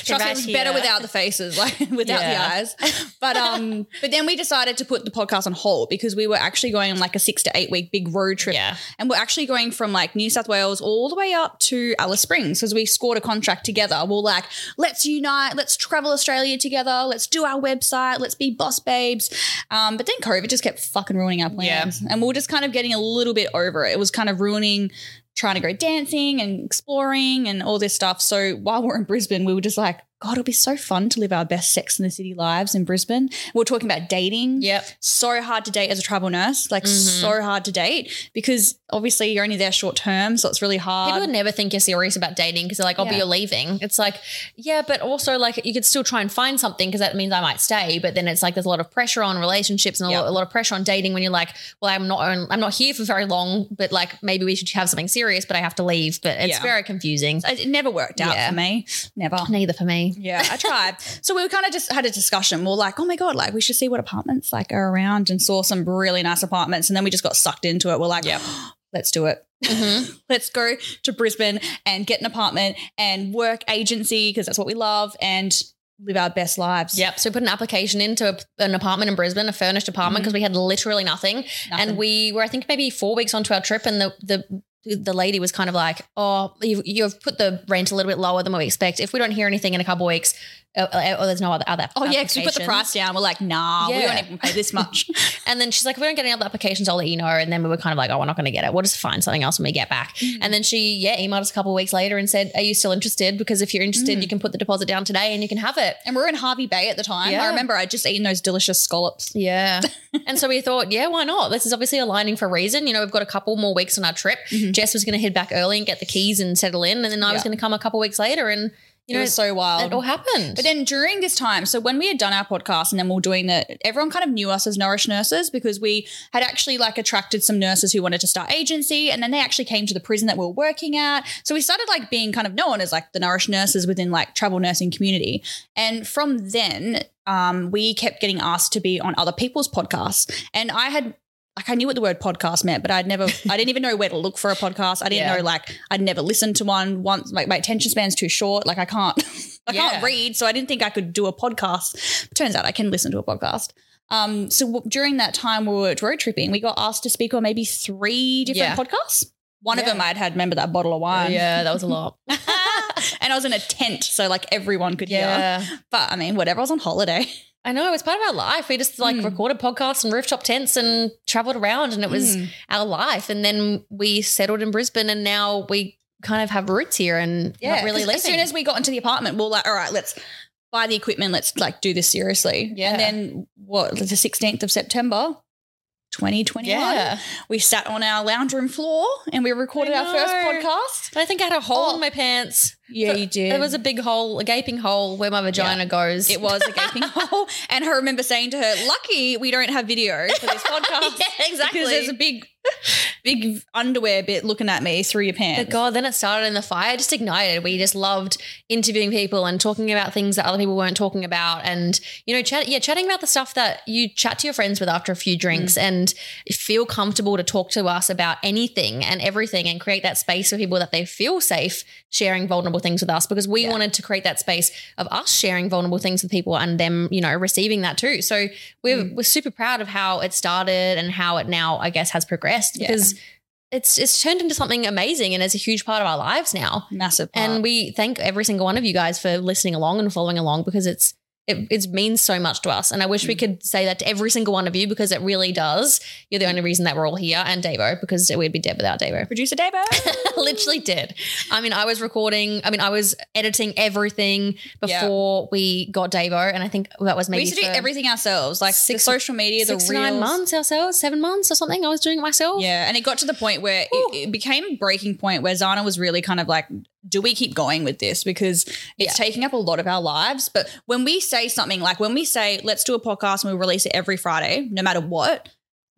Trust me, it was better without the faces, like without Yeah. the eyes. But um, but then we decided to put the podcast on hold because we were actually going on like a six to eight week big road trip. Yeah, And we're actually going from like New South Wales all the way up to Alice Springs because we scored a contract together. We're like, let's unite, let's travel Australia together, let's do our website, let's be boss babes. Um, but then COVID just kept fucking ruining our plans. And we were just kind of getting a little bit over it. It was kind of ruining trying to go dancing and exploring and all this stuff. So while we're in Brisbane, we were just like, God, it'll be so fun to live our best sex in the city lives in Brisbane. We are talking about dating yep, so hard to date as a travel nurse, like Mhm. so hard to date because obviously you're only there short term, so it's really hard. people would never think you're serious about dating because they're like, "Oh, but you're leaving." It's like, yeah, but also like you could still try and find something because that means I might stay. But then it's like there's a lot of pressure on relationships and a, Yeah. lot, a lot of pressure on dating when you're like, "Well, I'm not, I'm not here for very long, but like maybe we should have something serious, but I have to leave." But it's Yeah. very confusing. it it never worked out Yeah. for me. Never. Neither for me. Yeah, I tried. so we kind of just had a discussion. We are like, oh my God, like we should see what apartments like are around and saw some really nice apartments. And then we just got sucked into it. We're like, Yep. let's do it. Mhm. Let's go to Brisbane and get an apartment and work agency because that's what we love and live our best lives. Yep. So we put an application into a, an apartment in Brisbane, a furnished apartment, because we had literally nothing. Nothing. And we were, I think, maybe four weeks onto our trip, and the the the lady was kind of like, "Oh, you've, you've put the rent a little bit lower than what we expect. If we don't hear anything in a couple weeks, uh, uh, or there's no other other." Oh yeah, because we put the price down. We're like, nah, we Yeah. don't even pay this much. And then she's like, if we don't get any other applications, I'll let you know. And then we were kind of like, oh, we're not going to get it. We'll just find something else when we get back. Mm. And then she, yeah, emailed us a couple of weeks later and said, are you still interested? Because if you're interested, Mm. you can put the deposit down today and you can have it. and we're in Hervey Bay at the time. Yeah. I remember I'd just eaten those delicious scallops. Yeah. and so we thought, yeah, why not? This is obviously aligning for a reason. You know, we've got a couple more weeks on our trip. Mhm. Jess was going to head back early and get the keys and settle in. And then I was Yeah. going to come a couple weeks later. And You it know, was so wild. It all happened. But then during this time, so when we had done our podcast and then we are doing the, everyone kind of knew us as Nourish nurses because we had actually like attracted some nurses who wanted to start agency and then they actually came to the prison that we were working at. So we started like being kind of known as like the Nourish nurses within like travel nursing community. And from then, um, we kept getting asked to be on other people's podcasts. And I had like I knew what the word podcast meant, but I'd never, I didn't even know where to look for a podcast. I didn't Yeah. know like I'd never listened to one once. Like my attention span's too short. Like I can't, I Yeah. can't read, so I didn't think I could do a podcast. Turns out I can listen to a podcast. Um, so w- during that time we were road tripping, we got asked to speak on maybe three different Yeah. podcasts. One of them I'd had, remember that bottle of wine. yeah, that was a lot. and I was in a tent, so like everyone could hear. But I mean, whatever. I was on holiday. I know it was part of our life. We just like Mm. recorded podcasts and rooftop tents and traveled around, and it was Mm. our life. And then we settled in Brisbane, and now we kind of have roots here and not really leaving. As soon as we got into the apartment, we we're like, all right, let's buy the equipment. Let's like do this seriously. Yeah. And then what? The sixteenth of September, twenty twenty one. yeah, We sat on our lounge room floor and we recorded our first podcast. I think I had a hole Oh. in my pants. Yeah, you did. There was a big hole, a gaping hole where my vagina goes. It was a gaping hole. And I remember saying to her, lucky we don't have video for this podcast. yeah, exactly. Because there's a big, big underwear bit looking at me through your pants. But God, then it started and the fire just ignited. We just loved interviewing people and talking about things that other people weren't talking about. And, you know, chat, yeah, chatting about the stuff that you chat to your friends with after a few drinks Mm. and feel comfortable to talk to us about anything and everything and create that space for people that they feel safe sharing vulnerable things with us because we Yeah. wanted to create that space of us sharing vulnerable things with people and them, you know, receiving that too. So we're, Mm. we're super proud of how it started and how it now, I guess, has progressed Yeah. because it's it's turned into something amazing and it's a huge part of our lives now. Massive part. And we thank every single one of you guys for listening along and following along because it's it, it means so much to us. And I wish we Mm. could say that to every single one of you because it really does. You're the only reason that we're all here and Davo because we'd be dead without Davo. Producer Davo. Literally did. I mean, I was recording, I mean, I was editing everything Yeah. before we got Davo. And I think that was maybe. we used to do everything ourselves, like six- the social media, the six to reels. nine months ourselves, seven months or something. I was doing it myself. Yeah, and it got to the point where it, it became a breaking point where Zana was really kind of like, do we keep going with this? Because it's Yeah. taking up a lot of our lives. But when we say something like, when we say, let's do a podcast and we release it every Friday, no matter what,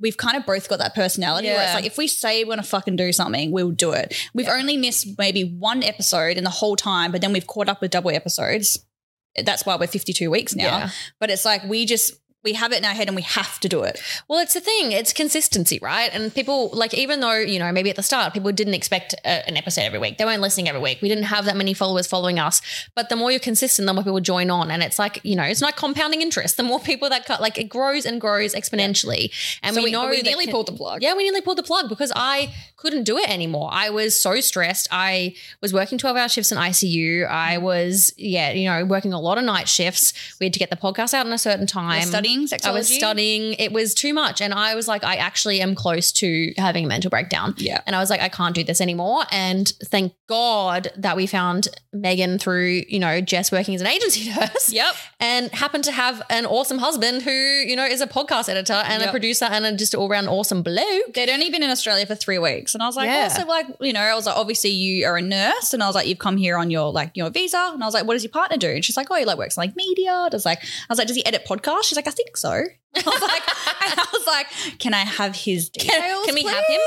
we've kind of both got that personality where it's like, if we say we're going to fucking do something, we'll do it. We've only missed maybe one episode in the whole time, but then we've caught up with double episodes. That's why we're 52 weeks now. Yeah. But it's like, we just, we have it in our head and we have to do it. Well, it's the thing. It's consistency, right? And people, like, even though, you know, maybe at the start, people didn't expect a, an episode every week. They weren't listening every week. We didn't have that many followers following us. But the more you're consistent, the more people join on. And it's like, you know, it's not compounding interest. The more people that cut, like, it grows and grows exponentially. And So we, know we nearly con- pulled the plug. Yeah, we nearly pulled the plug because I couldn't do it anymore. I was so stressed. I was working 12 hour shifts in ICU. I mm. was, yeah, you know, working a lot of night shifts. We had to get the podcast out in a certain time. You're studying I was studying. It was too much. And I was like, I actually am close to having a mental breakdown. Yeah. And I was like, I can't do this anymore. And thank God that we found Megan through, you know, Jess working as an agency nurse Yep. and happened to have an awesome husband who, you know, is a podcast editor and a producer and a just all round awesome bloke. They'd only been in Australia for three weeks. And I was like, Yeah. oh, so like, you know, I was like, obviously you are a nurse. And I was like, you've come here on your like your visa. And I was like, what does your partner do? And she's like, oh, he like works in like media. Does like, I was like, does he edit podcasts? She's like, I think so. I was like, and I was like, can I have his details? can we have him?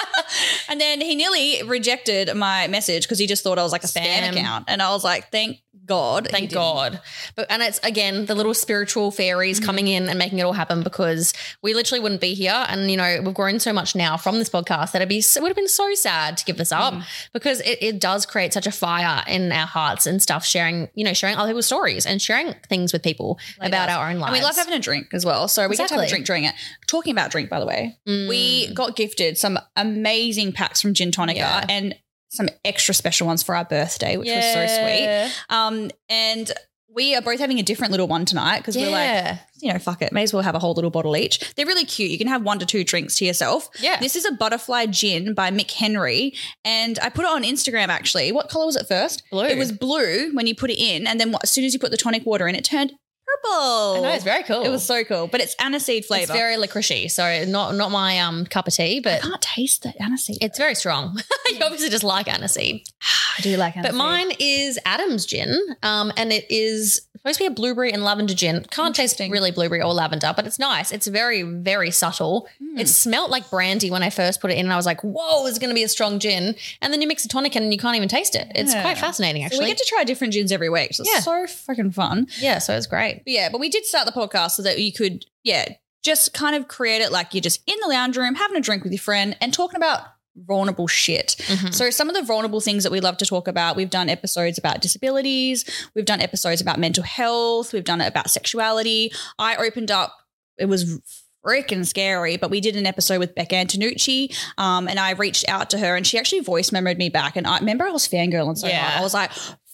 and then he nearly rejected my message because he just thought I was like a spam, Spam. account. And I was like, thank God. Thank. God. But and it's again the little spiritual fairies Mm-hmm. coming in and making it all happen because we literally wouldn't be here. And you know, we've grown so much now from this podcast that it'd be it would have been so sad to give this up Mm. because it, it does create such a fire in our hearts and stuff, sharing, you know, sharing other people's stories and sharing things with people about does. our own lives. And we love having a drink as well. So we get to have a drink during it. Talking about drink, by the way, Mm. we got gifted some amazing packs from Gin Tonica Yeah. and some extra special ones for our birthday, which was so sweet. Um, and we are both having a different little one tonight because we're like, you know, fuck it, may as well have a whole little bottle each. They're really cute. You can have one to two drinks to yourself. Yeah. This is a butterfly gin by McHenry, and I put it on Instagram. Actually, what color was it first? Blue. It was blue when you put it in, and then as soon as you put the tonic water in, it turned purple. I know it's very cool. It was so cool, but it's aniseed flavor. it's very licorice, so not not my um cup of tea, but I can't taste the aniseed. it's very strong. you obviously just like aniseed. I do like aniseed. But mine is Adam's gin, um, and it is supposed to be a blueberry and lavender gin. Can't taste really blueberry or lavender, but it's nice. It's very, very subtle. Hmm. It smelt like brandy when I first put it in, and I was like, "Whoa, is going to be a strong gin." And then you mix a tonic in, and you can't even taste it. It's Yeah. quite fascinating, So actually. we get to try different gins every week. So it's Yeah. so freaking fun. yeah, so it's great. But yeah, but we did start the podcast so that you could, yeah, just kind of create it like you're just in the lounge room having a drink with your friend and talking about vulnerable shit. Mhm. So some of the vulnerable things that we love to talk about, we've done episodes about disabilities, we've done episodes about mental health, we've done it about sexuality. I opened up, it was freaking scary, but we did an episode with Becca Antonucci, um, and I reached out to her and she actually voice memoed me back. And I remember I was fangirling so Yeah. hard. I was like,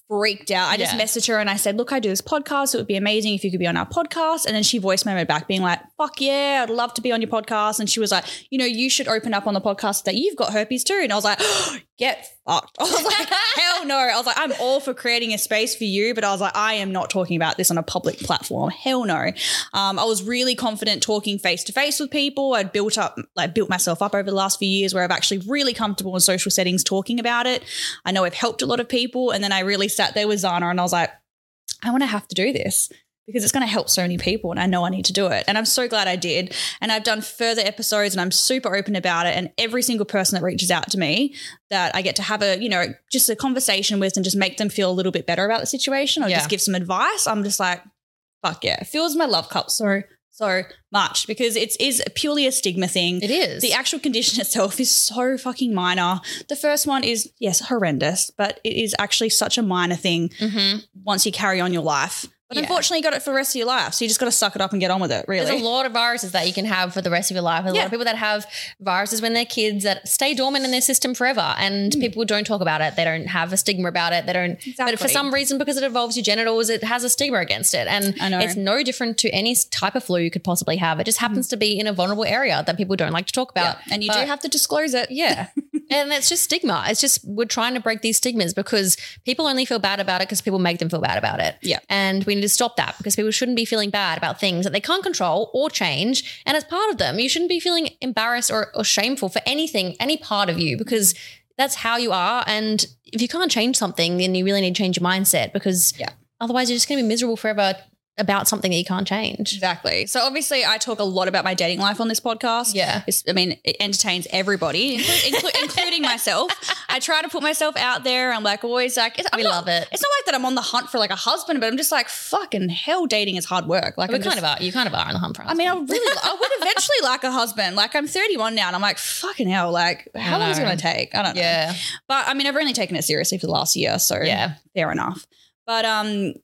freaked out. I just Yeah. messaged her and I said, Look, I do this podcast. It would be amazing if you could be on our podcast. And then she voice memoed back, being like, Fuck yeah, I'd love to be on your podcast. And she was like, You know, you should open up on the podcast that you've got herpes too. And I was like, oh, Get fucked. I was like, Hell no. I was like, I'm all for creating a space for you, but I was like, I am not talking about this on a public platform. Hell no. Um, I was really confident talking face to face with people. I'd built up, like, built myself up over the last few years where I've actually really comfortable in social settings talking about it. I know I've helped a lot of people. And then I really sat there with Zana and I was like, I want to have to do this because it's going to help so many people and I know I need to do it. And I'm so glad I did. And I've done further episodes and I'm super open about it. And every single person that reaches out to me that I get to have a, you know, just a conversation with and just make them feel a little bit better about the situation or Yeah. just give some advice, I'm just like, fuck yeah. It fills my love cup so, so much because it's is purely a stigma thing. It is. The actual condition itself is so fucking minor. The first one is, yes, horrendous, but it is actually such a minor thing Mhm. once you carry on your life. But Yeah. unfortunately, you got it for the rest of your life. So you just got to suck it up and get on with it, really. There's a lot of viruses that you can have for the rest of your life. There's a lot of people that have viruses when they're kids that stay dormant in their system forever, and mm. people don't talk about it. They don't have a stigma about it. They don't. But for some reason, because it involves your genitals, it has a stigma against it, and I know. it's no different to any type of flu you could possibly have. It just happens mm. to be in a vulnerable area that people don't like to talk Yeah. about. And you But- do have to disclose it. yeah. and it's just stigma. It's just we're trying to break these stigmas because people only feel bad about it because people make them feel bad about it. Yeah. And we need to stop that because people shouldn't be feeling bad about things that they can't control or change. And as part of them, you shouldn't be feeling embarrassed or, or shameful for anything, any part of you, because that's how you are. And if you can't change something, then you really need to change your mindset because Yeah. otherwise you're just going to be miserable forever about something that you can't change. Exactly. So obviously, I talk a lot about my dating life on this podcast. Yeah. It's, I mean, it entertains everybody, inclu- inclu- including myself. I try to put myself out there. I'm like always like, it's, I'm We not- love it. It's not like that I'm on the hunt for like a husband, but I'm just like, fucking hell, dating is hard work. Like, We I'm kind just- of are. You kind of are on the hunt for I mean, I really, I would eventually like a husband. Like, I'm 31 now, and I'm like, fucking hell, like, how long is it to take? I don't know. Yeah. But I mean, I've only taken it seriously for the last year, so Yeah. fair enough. But um,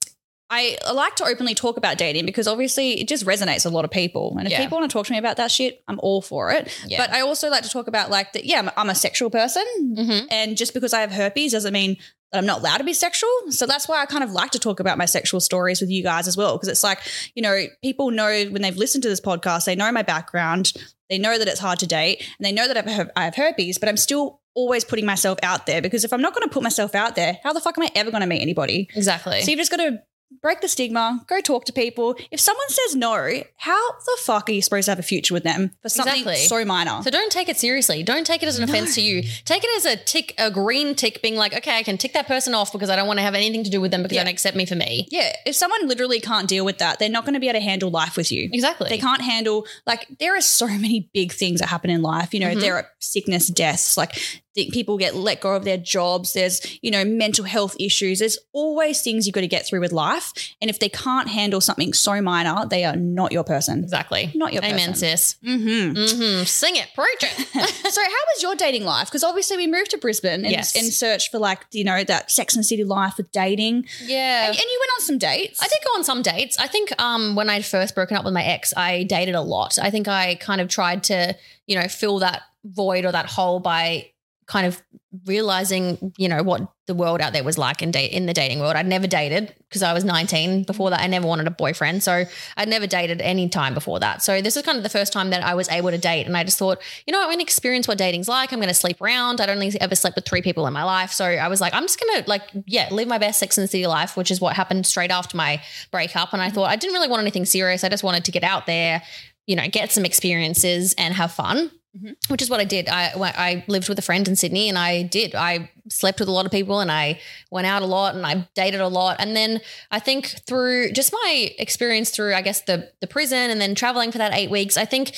I like to openly talk about dating because obviously it just resonates with a lot of people. And if Yeah. people want to talk to me about that shit, I'm all for it. Yeah. But I also like to talk about like that. Yeah, I'm, I'm a sexual person, Mhm. and just because I have herpes doesn't mean that I'm not allowed to be sexual. So that's why I kind of like to talk about my sexual stories with you guys as well. Because it's like, you know, people know when they've listened to this podcast, they know my background, they know that it's hard to date, and they know that I have, I have herpes, but I'm still always putting myself out there because if I'm not going to put myself out there, how the fuck am I ever going to meet anybody? Exactly. So you've just got to break the stigma, go talk to people. If someone says no, how the fuck are you supposed to have a future with them for something Exactly. so minor? So don't take it seriously. Don't take it as an offense to you. Take it as a tick, a green tick, being like, okay, I can tick that person off because I don't want to have anything to do with them because Yeah. they don't accept me for me. yeah, if someone literally can't deal with that, they're not going to be able to handle life with you. Exactly. They can't handle like there are so many big things that happen in life. You know, Mhm. there are sickness, deaths, like people get let go of their jobs. There's you know mental health issues. There's always things you've got to get through with life. And if they can't handle something so minor, they are not your person. Exactly. Not your person. Amen, person. sis. Mm-hmm. Mm-hmm. Sing it, preach it. so how was your dating life? Because obviously we moved to Brisbane and Yes. in search for like you know that Sex and City life with dating. yeah. And, and you went on some dates. I did go on some dates. I think um, when I'd first broken up with my ex, I dated a lot. I think I kind of tried to, you know, fill that void or that hole by kind of realizing, you know, what the world out there was like in date in the dating world. I'd never dated because I was 19. Before that, I never wanted a boyfriend. So I'd never dated any time before that. So this was kind of the first time that I was able to date. And I just thought, you know, I'm going to experience what dating's like. I'm going to sleep around. I'd only ever slept with three people in my life. So I was like, I'm just going to like, yeah, live my best Sex and the City life, which is what happened straight after my breakup. And I mm-hmm. thought I didn't really want anything serious. I just wanted to get out there, you know, get some experiences and have fun. Mhm. Which is what I did. I I lived with a friend in Sydney, and I did. I slept with a lot of people, and I went out a lot, and I dated a lot. And then I think through just my experience through, I guess the the prison, and then traveling for that eight weeks, I think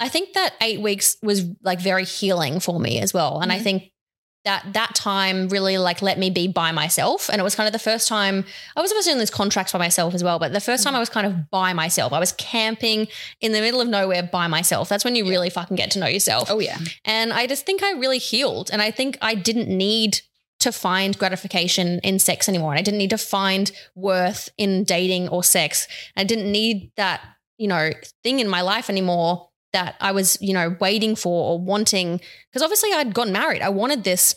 I think that eight weeks was like very healing for me as well. And I Mhm. think that that time really like let me be by myself. And it was kind of the first time I was obviously in these contracts by myself as well, but the first time I was kind of by myself. I was camping in the middle of nowhere by myself. That's when you really fucking get to know yourself. Oh yeah. And I just think I really healed. And I think I didn't need to find gratification in sex anymore. And I didn't need to find worth in dating or sex. I didn't need that, you know, thing in my life anymore that I was, you know, waiting for or wanting. Because obviously I'd gotten married. I wanted this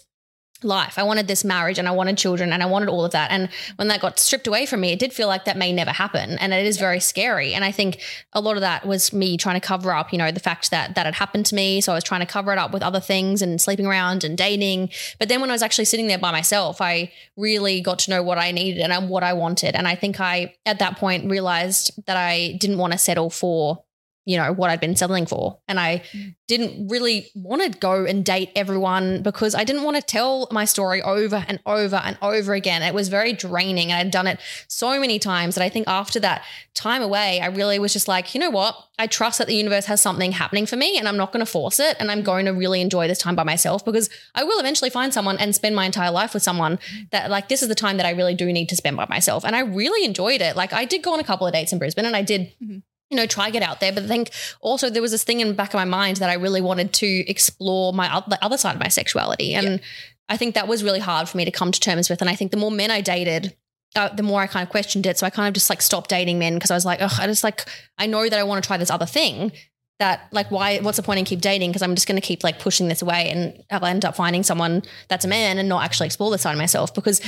life. I wanted this marriage and I wanted children and I wanted all of that. And when that got stripped away from me, it did feel like that may never happen. And it is very scary. And I think a lot of that was me trying to cover up, you know, the fact that that had happened to me. So I was trying to cover it up with other things and sleeping around and dating. But then when I was actually sitting there by myself, I really got to know what I needed and what I wanted. And I think I, at that point, realized that I didn't want to settle for you know what I'd been settling for. And I mm. didn't really want to go and date everyone because I didn't want to tell my story over and over and over again. It was very draining and I'd done it so many times that I think after that time away I really was just like you know what? I trust that the universe has something happening for me and I'm not going to force it and I'm going to really enjoy this time by myself because I will eventually find someone and spend my entire life with someone mm. that like this is the time that I really do need to spend by myself. And I really enjoyed it. Like I did go on a couple of dates in Brisbane and I did mm-hmm. You know, try get out there. But I think also there was this thing in the back of my mind that I really wanted to explore my the other side of my sexuality. And I think that was really hard for me to come to terms with. And I think the more men I dated, uh, the more I kind of questioned it. So I kind of just like stopped dating men because I was like, oh, I just like, I know that I want to try this other thing. That like, why? What's the point in keep dating? Because I'm just going to keep like pushing this away, and I'll end up finding someone that's a man and not actually explore this side of myself. Because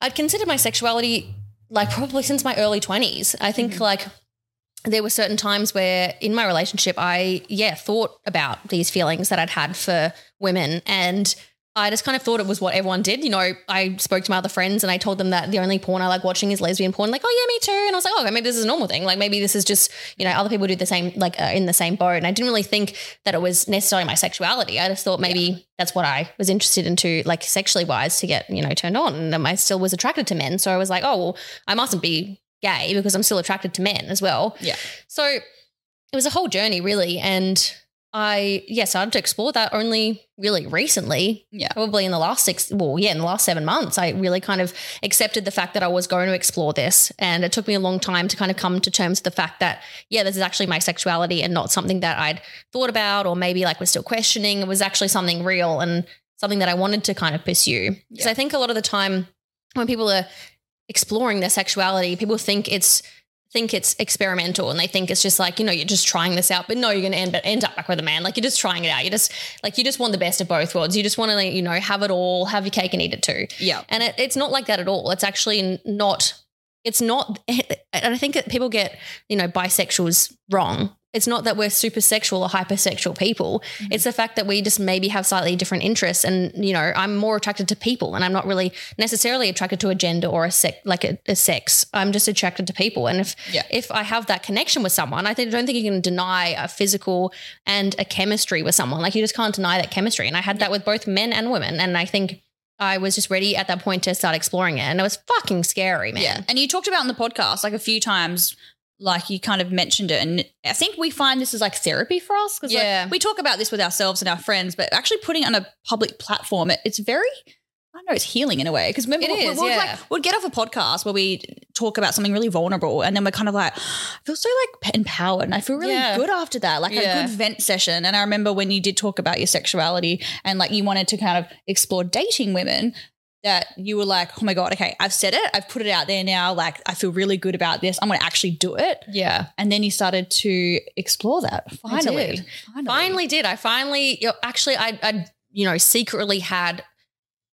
I'd considered my sexuality like probably since my early 20s. I think like there were certain times where in my relationship I yeah thought about these feelings that I'd had for women and I just kind of thought it was what everyone did. You know, I spoke to my other friends and I told them that the only porn I like watching is lesbian porn. Like, oh yeah, me too. And I was like, oh, okay, maybe this is a normal thing. Like maybe this is just you know other people do the same, like uh, in the same boat. And I didn't really think that it was necessarily my sexuality. I just thought maybe that's what I was interested into, like sexually wise, to get you know turned on. And I still was attracted to men, so I was like, oh well, I mustn't be gay because I'm still attracted to men as well. Yeah. So it was a whole journey, really. And I, yeah, started to explore that only really recently. Yeah. Probably in the last six, well, yeah, in the last seven months, I really kind of accepted the fact that I was going to explore this. And it took me a long time to kind of come to terms with the fact that, yeah, this is actually my sexuality and not something that I'd thought about or maybe like was still questioning. It was actually something real and something that I wanted to kind of pursue. Because Yeah. I think a lot of the time when people are exploring their sexuality, people think it's think it's experimental and they think it's just like you know you're just trying this out but no you're going to end, end up back with a man. Like you're just trying it out. You just like you just want the best of both worlds. You just want to you know have it all have your cake and eat it too. Yeah. and it, it's not like that at all. It's actually not it's not and i think that people get you know bisexuals wrong. It's not that we're super sexual or hypersexual people. Mm-hmm. It's the fact that we just maybe have slightly different interests and you know i'm more attracted to people and i'm not really necessarily attracted to a gender or a sex like a, a sex. I'm just attracted to people. And if Yeah. if i have that connection with someone i think, don't think you can deny a physical and a chemistry with someone. Like you just can't deny that chemistry. And i had that with both men and women. And i think I was just ready at that point to start exploring it. And it was fucking scary, man. Yeah. And you talked about in the podcast like a few times, like you kind of mentioned it. And I think we find this is like therapy for us because Yeah. we talk about this with ourselves and our friends, but actually putting it on a public platform, it, it's very, I don't know, it's healing in a way. Because remember, It we- is, we, would yeah. like, we'd get off a podcast where we talk about something really vulnerable and then we're kind of like, I feel so like empowered and I feel really Yeah. good after that, like Yeah. a good vent session. And I remember when you did talk about your sexuality and like you wanted to kind of explore dating women, that you were like, oh my God, okay, I've said it. I've put it out there now. Like, I feel really good about this. I'm going to actually do it. Yeah. And then you started to explore that. Finally. did. Finally. Finally did. I finally, actually, I, I, you know, secretly had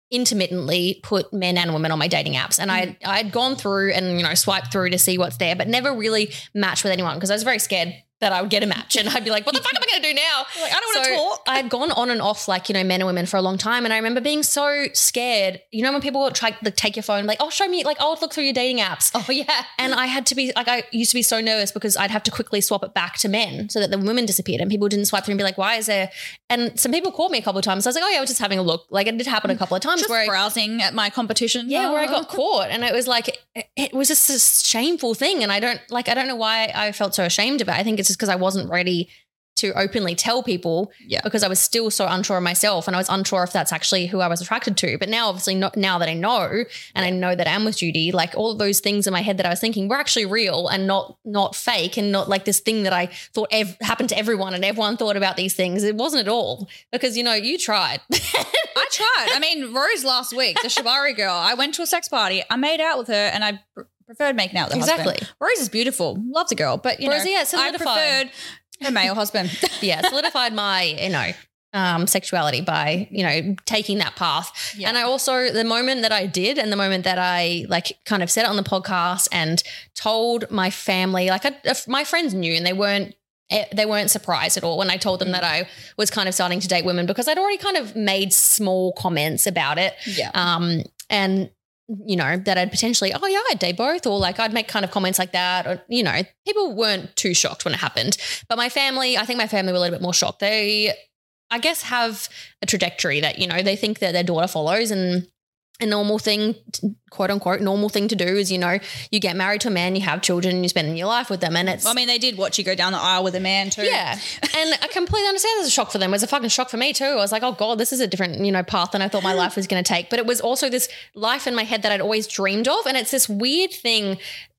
intermittently put men and women on my dating apps. And I mm. I'd gone through and you know swiped through to see what's there but never really matched with anyone because I was very scared that I would get a match and I'd be like what the fuck am I going to do now Like, I don't want to talk. I had gone on and off like you know men and women for a long time and I remember being so scared you know when people would try to like, take your phone like oh show me like oh look through your dating apps Oh yeah. and I had to be like, I used to be so nervous because I'd have to quickly swap it back to men so that the women disappeared and people didn't swipe through and be like, why is there? And some people called me a couple of times. So I was like, oh, yeah, I was just having a look. Like it did happen a mm. couple of times Just where I, browsing at my competition. yeah, where I Oh. got caught. And it was like, it, it was just a shameful thing. And I don't like, I don't know why I felt so ashamed of it. I think it's just because I wasn't ready to openly tell people Yeah. because I was still so unsure of myself and I was unsure if that's actually who I was attracted to. But now, obviously, not, now that I know and I know that I'm with Judy, like all of those things in my head that I was thinking were actually real and not not fake and not like this thing that I thought ev- happened to everyone and everyone thought about these things. It wasn't at all because you know you tried. I tried. I mean, Rose last week, the Shibari girl, I went to a sex party. I made out with her and I preferred making out with her Exactly. husband. Rose is beautiful. Loves a girl. But, you Rose, know, yeah, I preferred her male husband. yeah, solidified my you know um, sexuality by you know taking that path. Yeah. And I also the moment that I did, and the moment that I like kind of said it on the podcast and told my family, like I, my friends knew, and they weren't. eh, They weren't surprised at all when I told them that I was kind of starting to date women because I'd already kind of made small comments about it. yeah. Um, and you know, that I'd potentially, oh yeah, I'd date both, or like I'd make kind of comments like that, or you know, people weren't too shocked when it happened. But my family, I think my family were a little bit more shocked. They, I guess, have a trajectory that, you know, they think that their daughter follows and a normal thing, quote unquote, normal thing to do is, you know, you get married to a man, you have children, and you spend your life with them. And it's I mean, they did watch you go down the aisle with a man too. yeah. And I completely understand it's a shock for them. It was a fucking shock for me too. I was like, oh God, this is a different, you know, path than I thought my life was going to take. But it was also this life in my head that I'd always dreamed of. And it's this weird thing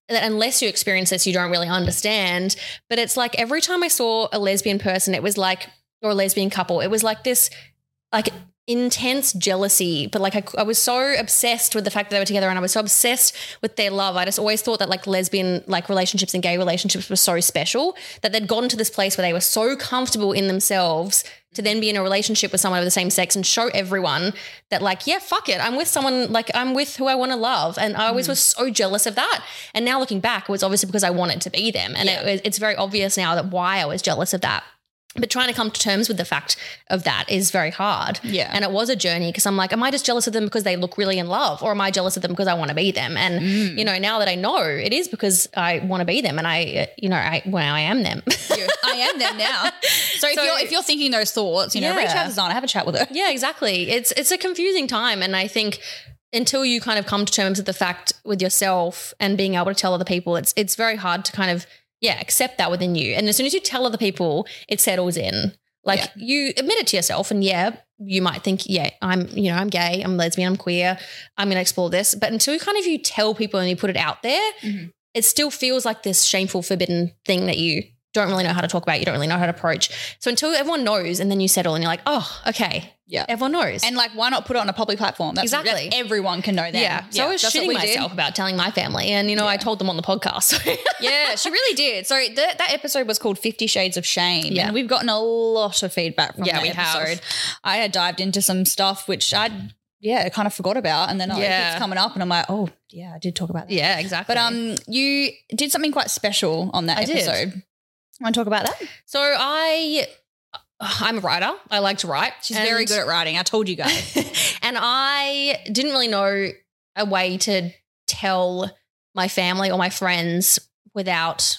that unless you experience this, you don't really understand. But it's like every time I saw a lesbian person, it was like, or a lesbian couple, it was like this, like, intense jealousy but like I, I was so obsessed with the fact that they were together and i was so obsessed with their love. I just always thought that like lesbian like relationships and gay relationships were so special that they'd gotten to this place where they were so comfortable in themselves to then be in a relationship with someone of the same sex and show everyone that like yeah fuck it. I'm with someone like i'm with who i want to love. And i always mm. was so jealous of that. And now looking back it was obviously because i wanted to be them. And Yeah. it, it's very obvious now that why i was jealous of that but trying to come to terms with the fact of that is very hard. Yeah. And it was a journey because I'm like, am I just jealous of them because they look really in love? Or am I jealous of them because I want to be them? And, Mm. you know, now that I know it is because I want to be them and I, you know, I, well, I am them. I am them now. So if you're if you're thinking those thoughts, you know, reach out to Zana, have a chat with her. yeah, exactly. It's, it's a confusing time. And I think until you kind of come to terms with the fact with yourself and being able to tell other people, it's, it's very hard to kind of, yeah, accept that within you. And as soon as you tell other people, it settles in. Like Yeah. you admit it to yourself, and yeah, you might think, yeah, I'm, you know, I'm gay, I'm lesbian, I'm queer, I'm going to explore this. But until you kind of you tell people and you put it out there, Mhm. it still feels like this shameful, forbidden thing that you don't really know how to talk about, you don't really know how to approach. So until everyone knows, and then you settle, and you're like, oh, okay, Yeah. everyone knows. And like, why not put it on a public platform? That's, Exactly. that everyone can know that. yeah. So I was that's shitting we did. myself about telling my family, and you know, I told them on the podcast. So Yeah, she really did. So that that episode was called Fifty Shades of Shame. Yeah. And we've gotten a lot of feedback from Yeah, that we have. episode. I had dived into some stuff which I yeah, I kind of forgot about. And then Yeah. it's coming up and I'm like, oh yeah, I did talk about that. yeah, exactly. But um you did something quite special on that I did. episode. Want to talk about that? so I, I'm a writer. I like to write. She's very good at writing. I told you guys. and I didn't really know a way to tell my family or my friends without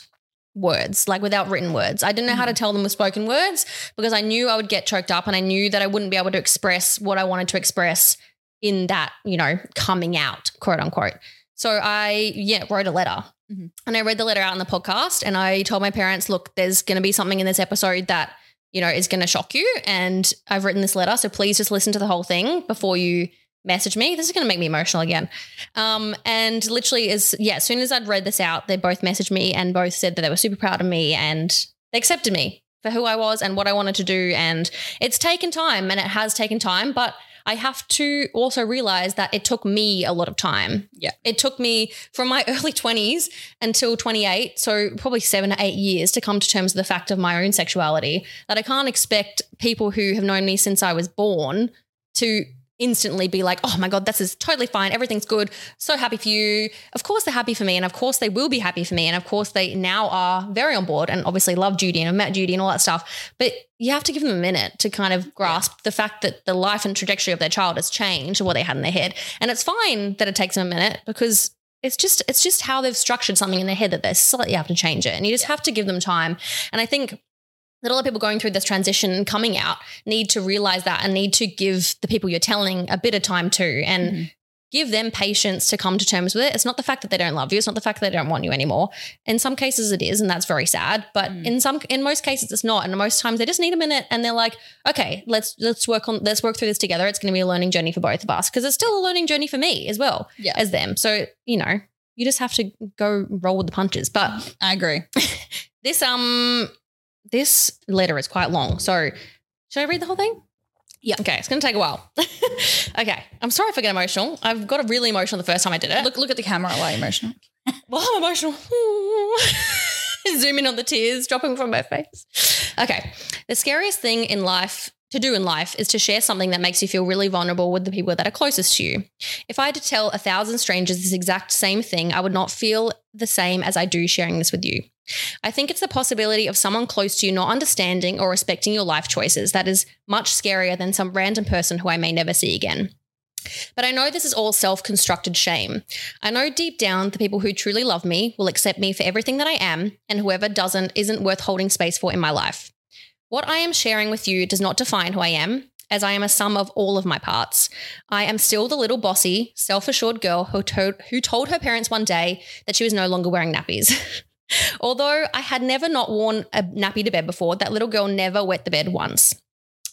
words, like without written words. I didn't know how to tell them with spoken words because I knew I would get choked up and I knew that I wouldn't be able to express what I wanted to express in that, you know, coming out, quote unquote. So I, yeah, wrote a letter. Mhm. And I read the letter out on the podcast and I told my parents, look, there's going to be something in this episode that, you know, is going to shock you. And I've written this letter. So please just listen to the whole thing before you message me. This is going to make me emotional again. Um, and literally, as yeah, as soon as I'd read this out, they both messaged me and both said that they were super proud of me and they accepted me for who I was and what I wanted to do. And it's taken time and it has taken time, but I have to also realize that it took me a lot of time. Yeah. It took me from my early 20s until 28, so probably seven to eight years to come to terms with the fact of my own sexuality. That I can't expect people who have known me since I was born to instantly be like, oh my God, this is totally fine. Everything's good. So happy for you. Of course, they're happy for me. And of course, they will be happy for me. And of course, they now are very on board and obviously love Judy and have met Judy and all that stuff. But you have to give them a minute to kind of grasp yeah. the fact that the life and trajectory of their child has changed what they had in their head. And it's fine that it takes them a minute because it's just it's just how they've structured something in their head that they slightly have to change it and you just have to give them time and i think that a lot of people going through this transition and coming out need to realize that and need to give the people you're telling a bit of time too and mm-hmm. give them patience to come to terms with it. It's not the fact that they don't love you. It's not the fact that they don't want you anymore. In some cases it is, and that's very sad. But mm. in some in most cases it's not. And most times they just need a minute and they're like, okay, let's let's work on let's work through this together. It's gonna be a learning journey for both of us. Because it's still a learning journey for me as well yeah. as them. So, you know, you just have to go roll with the punches. But I agree. this um this letter is quite long. So, should I read the whole thing? Yeah. Okay. It's going to take a while. okay. I'm sorry if I get emotional. I've got a really emotional the first time I did it. Look, look at the camera while you're emotional. well, I'm emotional. Zoom in on the tears dropping from my face. Okay. The scariest thing in life to do in life is to share something that makes you feel really vulnerable with the people that are closest to you. If I had to tell a thousand strangers this exact same thing, I would not feel the same as I do sharing this with you. I think it's the possibility of someone close to you not understanding or respecting your life choices that is much scarier than some random person who I may never see again. But I know this is all self constructed shame. I know deep down the people who truly love me will accept me for everything that I am, and whoever doesn't isn't worth holding space for in my life. What I am sharing with you does not define who I am, as I am a sum of all of my parts. I am still the little bossy, self assured girl who told, who told her parents one day that she was no longer wearing nappies. Although I had never not worn a nappy to bed before, that little girl never wet the bed once.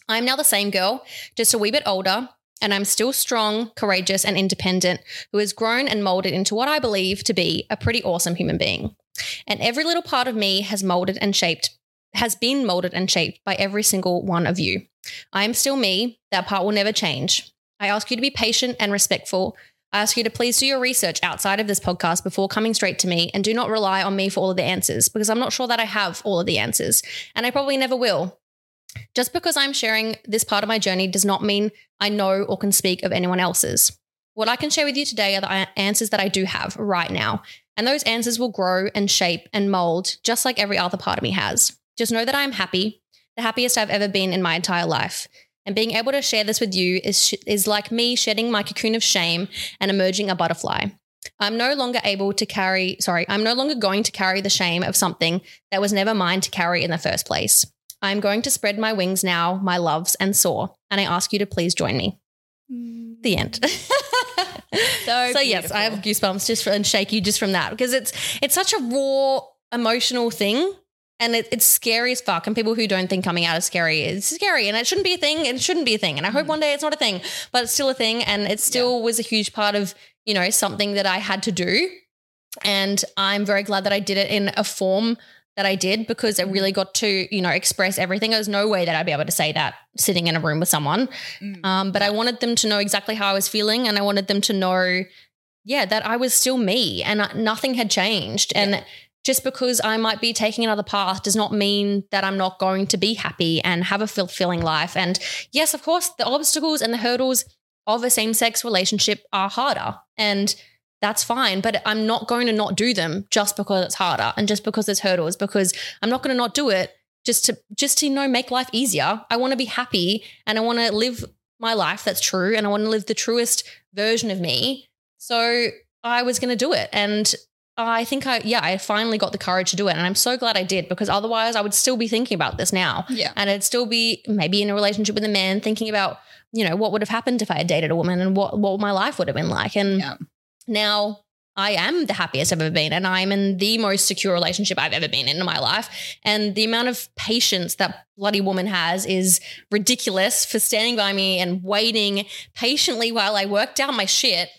I'm now the same girl, just a wee bit older, and I'm still strong, courageous, and independent, who has grown and molded into what I believe to be a pretty awesome human being. And every little part of me has molded and shaped has been molded and shaped by every single one of you. I am still me. That part will never change. I ask you to be patient and respectful. I ask you to please do your research outside of this podcast before coming straight to me and do not rely on me for all of the answers because I'm not sure that I have all of the answers and I probably never will. Just because I'm sharing this part of my journey does not mean I know or can speak of anyone else's. What I can share with you today are the answers that I do have right now, and those answers will grow and shape and mold just like every other part of me has. Just know that I'm happy, the happiest I've ever been in my entire life. And being able to share this with you is, is like me shedding my cocoon of shame and emerging a butterfly. I'm no longer able to carry, sorry, I'm no longer going to carry the shame of something that was never mine to carry in the first place. I'm going to spread my wings now, my loves, and soar. And I ask you to please join me. Mm. The end. so, so yes, I have goosebumps just for, and shaky just from that because it's it's such a raw emotional thing and it, it's scary as fuck. And people who don't think coming out is scary, it's scary. And it shouldn't be a thing. It shouldn't be a thing. And I hope mm. one day it's not a thing, but it's still a thing. And it still yeah. was a huge part of, you know, something that I had to do. And I'm very glad that I did it in a form that I did because it really mm. got to, you know, express everything. There's no way that I'd be able to say that sitting in a room with someone. Mm. Um, but I wanted them to know exactly how I was feeling. And I wanted them to know, yeah, that I was still me and nothing had changed. And, yeah just because I might be taking another path does not mean that I'm not going to be happy and have a fulfilling life. And yes, of course, the obstacles and the hurdles of a same sex relationship are harder. And that's fine. But I'm not going to not do them just because it's harder and just because there's hurdles, because I'm not going to not do it just to just to you know make life easier. I want to be happy and I want to live my life that's true and I want to live the truest version of me. So I was going to do it. And I think I, yeah, I finally got the courage to do it. And I'm so glad I did because otherwise I would still be thinking about this now. Yeah. And I'd still be maybe in a relationship with a man thinking about, you know, what would have happened if I had dated a woman and what, what my life would have been like. And yeah. now I am the happiest I've ever been. And I'm in the most secure relationship I've ever been in in my life. And the amount of patience that bloody woman has is ridiculous for standing by me and waiting patiently while I worked out my shit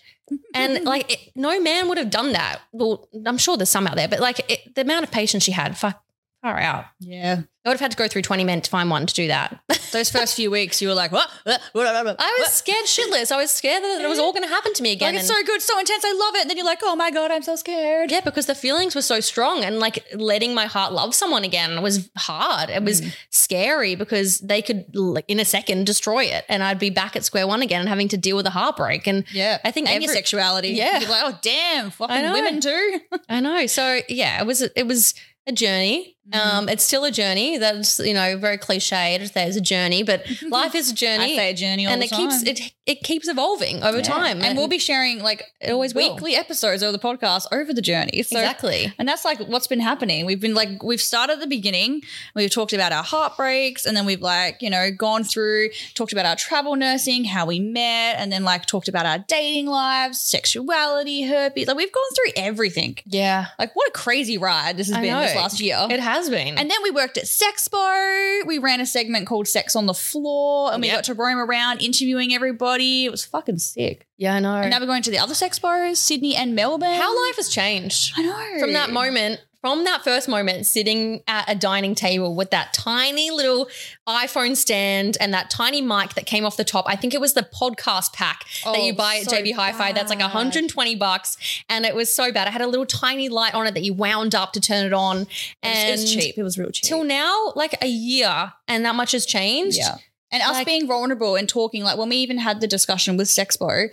and like it, no man would have done that. Well, I'm sure there's some out there, but like it, the amount of patience she had, fuck, Far out. Yeah. I would have had to go through 20 men to find one to do that. Those first few weeks, you were like, what? I was scared shitless. I was scared that it was all going to happen to me again. Like, it's so good, so intense. I love it. And then you're like, oh my God, I'm so scared. yeah, because the feelings were so strong and like letting my heart love someone again was hard. It was mm. scary because they could like in a second destroy it and I'd be back at square one again and having to deal with the heartbreak. And Yeah. I think and your sexuality. Yeah. You're like, oh, damn, fucking women too. I know. So yeah, it was it was a journey. Um, it's still a journey. That's you know very cliched. There's a journey, but life is a journey. I say a journey and the it keeps it it keeps evolving over Yeah. time, And we'll be sharing like always will. weekly episodes of the podcast over the journey. So exactly. And that's like what's been happening. We've been like, we've started at the beginning. We've talked about our heartbreaks and then we've like, you know, gone through, talked about our travel nursing, how we met, and then like talked about our dating lives, sexuality, herpes. Like we've gone through everything. Yeah, Like what a crazy ride this has I been this last year. it has been. and then we worked at Sexpo. We ran a segment called Sex on the Floor and we Yep. got to roam around interviewing everybody. It was fucking sick. yeah, I know. And now we're going to the other Sexpos, Sydney and Melbourne. How life has changed I know. from that moment. From that first moment, sitting at a dining table with that tiny little iPhone stand and that tiny mic that came off the top. I think it was the podcast pack that Oh, you buy at so JB Hi-Fi. That's like 120 bucks, and it was so bad. It had a little tiny light on it that you wound up to turn it on, It was, and it was cheap. It was real cheap. till now, like a year, and that much has changed. Yeah. And us Like- being vulnerable and talking, like when we even had the discussion with Sexpo,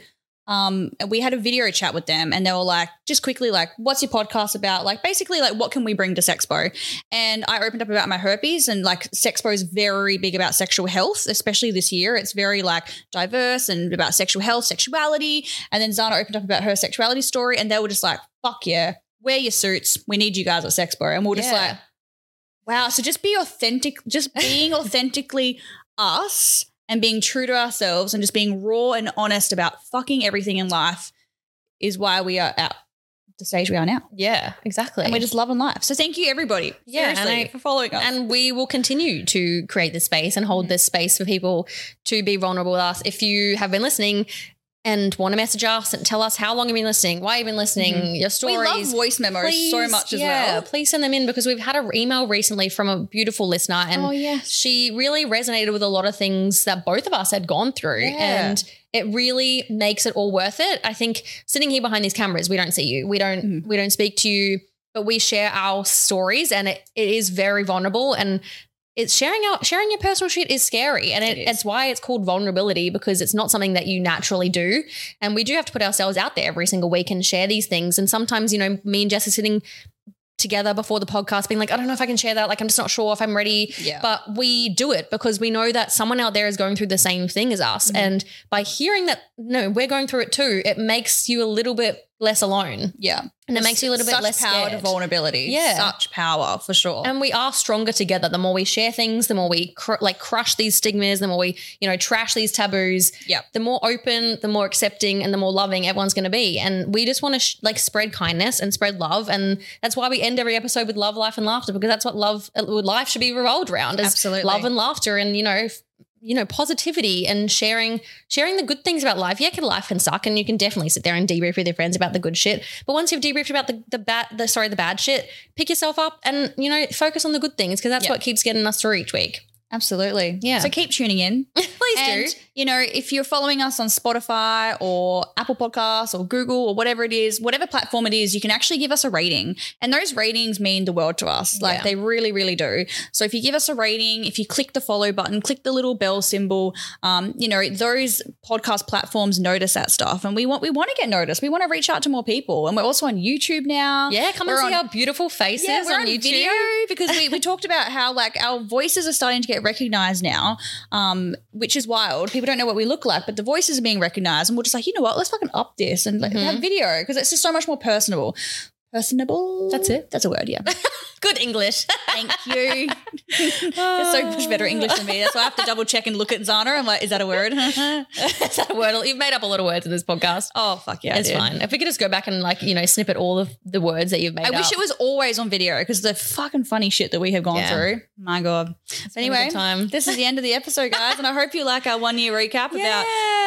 um, we had a video chat with them and they were like, just quickly, like, what's your podcast about? Like, basically, like, what can we bring to Sexpo? And I opened up about my herpes and like Sexpo is very big about sexual health, especially this year. It's very like diverse and about sexual health, sexuality. And then Zana opened up about her sexuality story and they were just like, fuck yeah, wear your suits. We need you guys at Sexpo. And we're just Yeah. like, Wow. So just be authentic, just being authentically us and being true to ourselves and just being raw and honest about fucking everything in life is why we are at the stage we are now. yeah, exactly. And we're just loving life. So thank you everybody. Yeah, I- for following us. and we will continue to create this space and hold Mhm. this space for people to be vulnerable with us. If you have been listening and want to message us and tell us how long you've been listening, why you've been listening, your stories. we love voice memos so much as yeah, well. Please send them in because we've had an email recently from a beautiful listener and oh yeah. she really resonated with a lot of things that both of us had gone through. Yeah. And it really makes it all worth it. I think sitting here behind these cameras, we don't see you. We don't Mhm. we don't speak to you, but we share our stories and it, it is very vulnerable and it's sharing out sharing your personal shit is scary and it, It is. it's why it's called vulnerability because it's not something that you naturally do and we do have to put ourselves out there every single week and share these things and sometimes you know me and Jess are sitting together before the podcast being like I don't know if I can share that like I'm just not sure if I'm ready Yeah. but we do it because we know that someone out there is going through the same thing as us. Mhm. And by hearing that, no, we're going through it too, it makes you a little bit less alone. yeah. And it makes you a little bit Such less power to scared. vulnerability. Yeah. Such power for sure. And we are stronger together. The more we share things, the more we cr- like crush these stigmas, the more we, you know, trash these taboos. Yeah. The more open, the more accepting, and the more loving everyone's going to be. And we just want to sh- like spread kindness and spread love. And that's why we end every episode with love, life, and laughter because that's what love, uh, life should be revolved around. is Absolutely. love and laughter, and you know. f- You know, positivity and sharing sharing the good things about life. Yeah, can life can suck, and you can definitely sit there and debrief with your friends about the good shit. But once you've debriefed about the the bad, the sorry, the bad shit, pick yourself up and you know focus on the good things because that's Yeah. what keeps getting us through each week. Absolutely. Yeah. So keep tuning in. Please and, do. you know, if you're following us on Spotify or Apple Podcasts or Google or whatever it is, whatever platform it is, you can actually give us a rating. And those ratings mean the world to us. Like Yeah. they really, really do. So if you give us a rating, if you click the follow button, click the little bell symbol, um, you know, those podcast platforms notice that stuff. And we want we want to get noticed. We want to reach out to more people. And we're also on YouTube now. Yeah, come and We're see on- our beautiful faces Yeah, on, on, YouTube. video because we, we talked about how like our voices are starting to get recognized now, um, which is wild. People don't know what we look like, but the voices are being recognized, and we're just like, you know what? Let's fucking up this and like, Mhm. have video because it's just so much more personable. Personable. That's it. That's a word. Yeah. Good English. Thank you. It's so much better English than me. That's why I have to double check and look at Zana. I'm like, is that a word? Is that a word? You've made up a lot of words in this podcast. oh fuck yeah, it's fine. If we could just go back and like, you know, snippet all of the words that you've made I wish it was always on video because the fucking funny shit that we have gone Yeah. through. My god. been a anyway, time. this is the end of the episode, guys, and I hope you like our one year recap about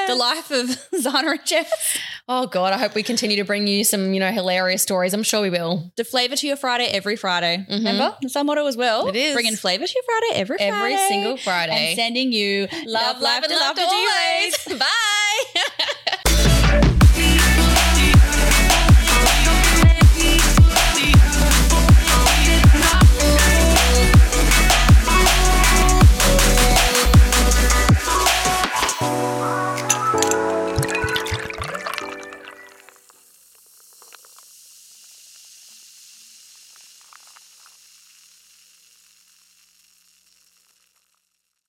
the life of Zana and Jess. Oh God, I hope we continue to bring you some, you know, hilarious stories. I'm sure sure we will. The flavor to your Friday every Friday. Mm-hmm. Remember? That's our motto as well. It is. Bringing flavor to your Friday every Friday. Every single Friday. And sending you love, love, love, love and laughter always. Bye.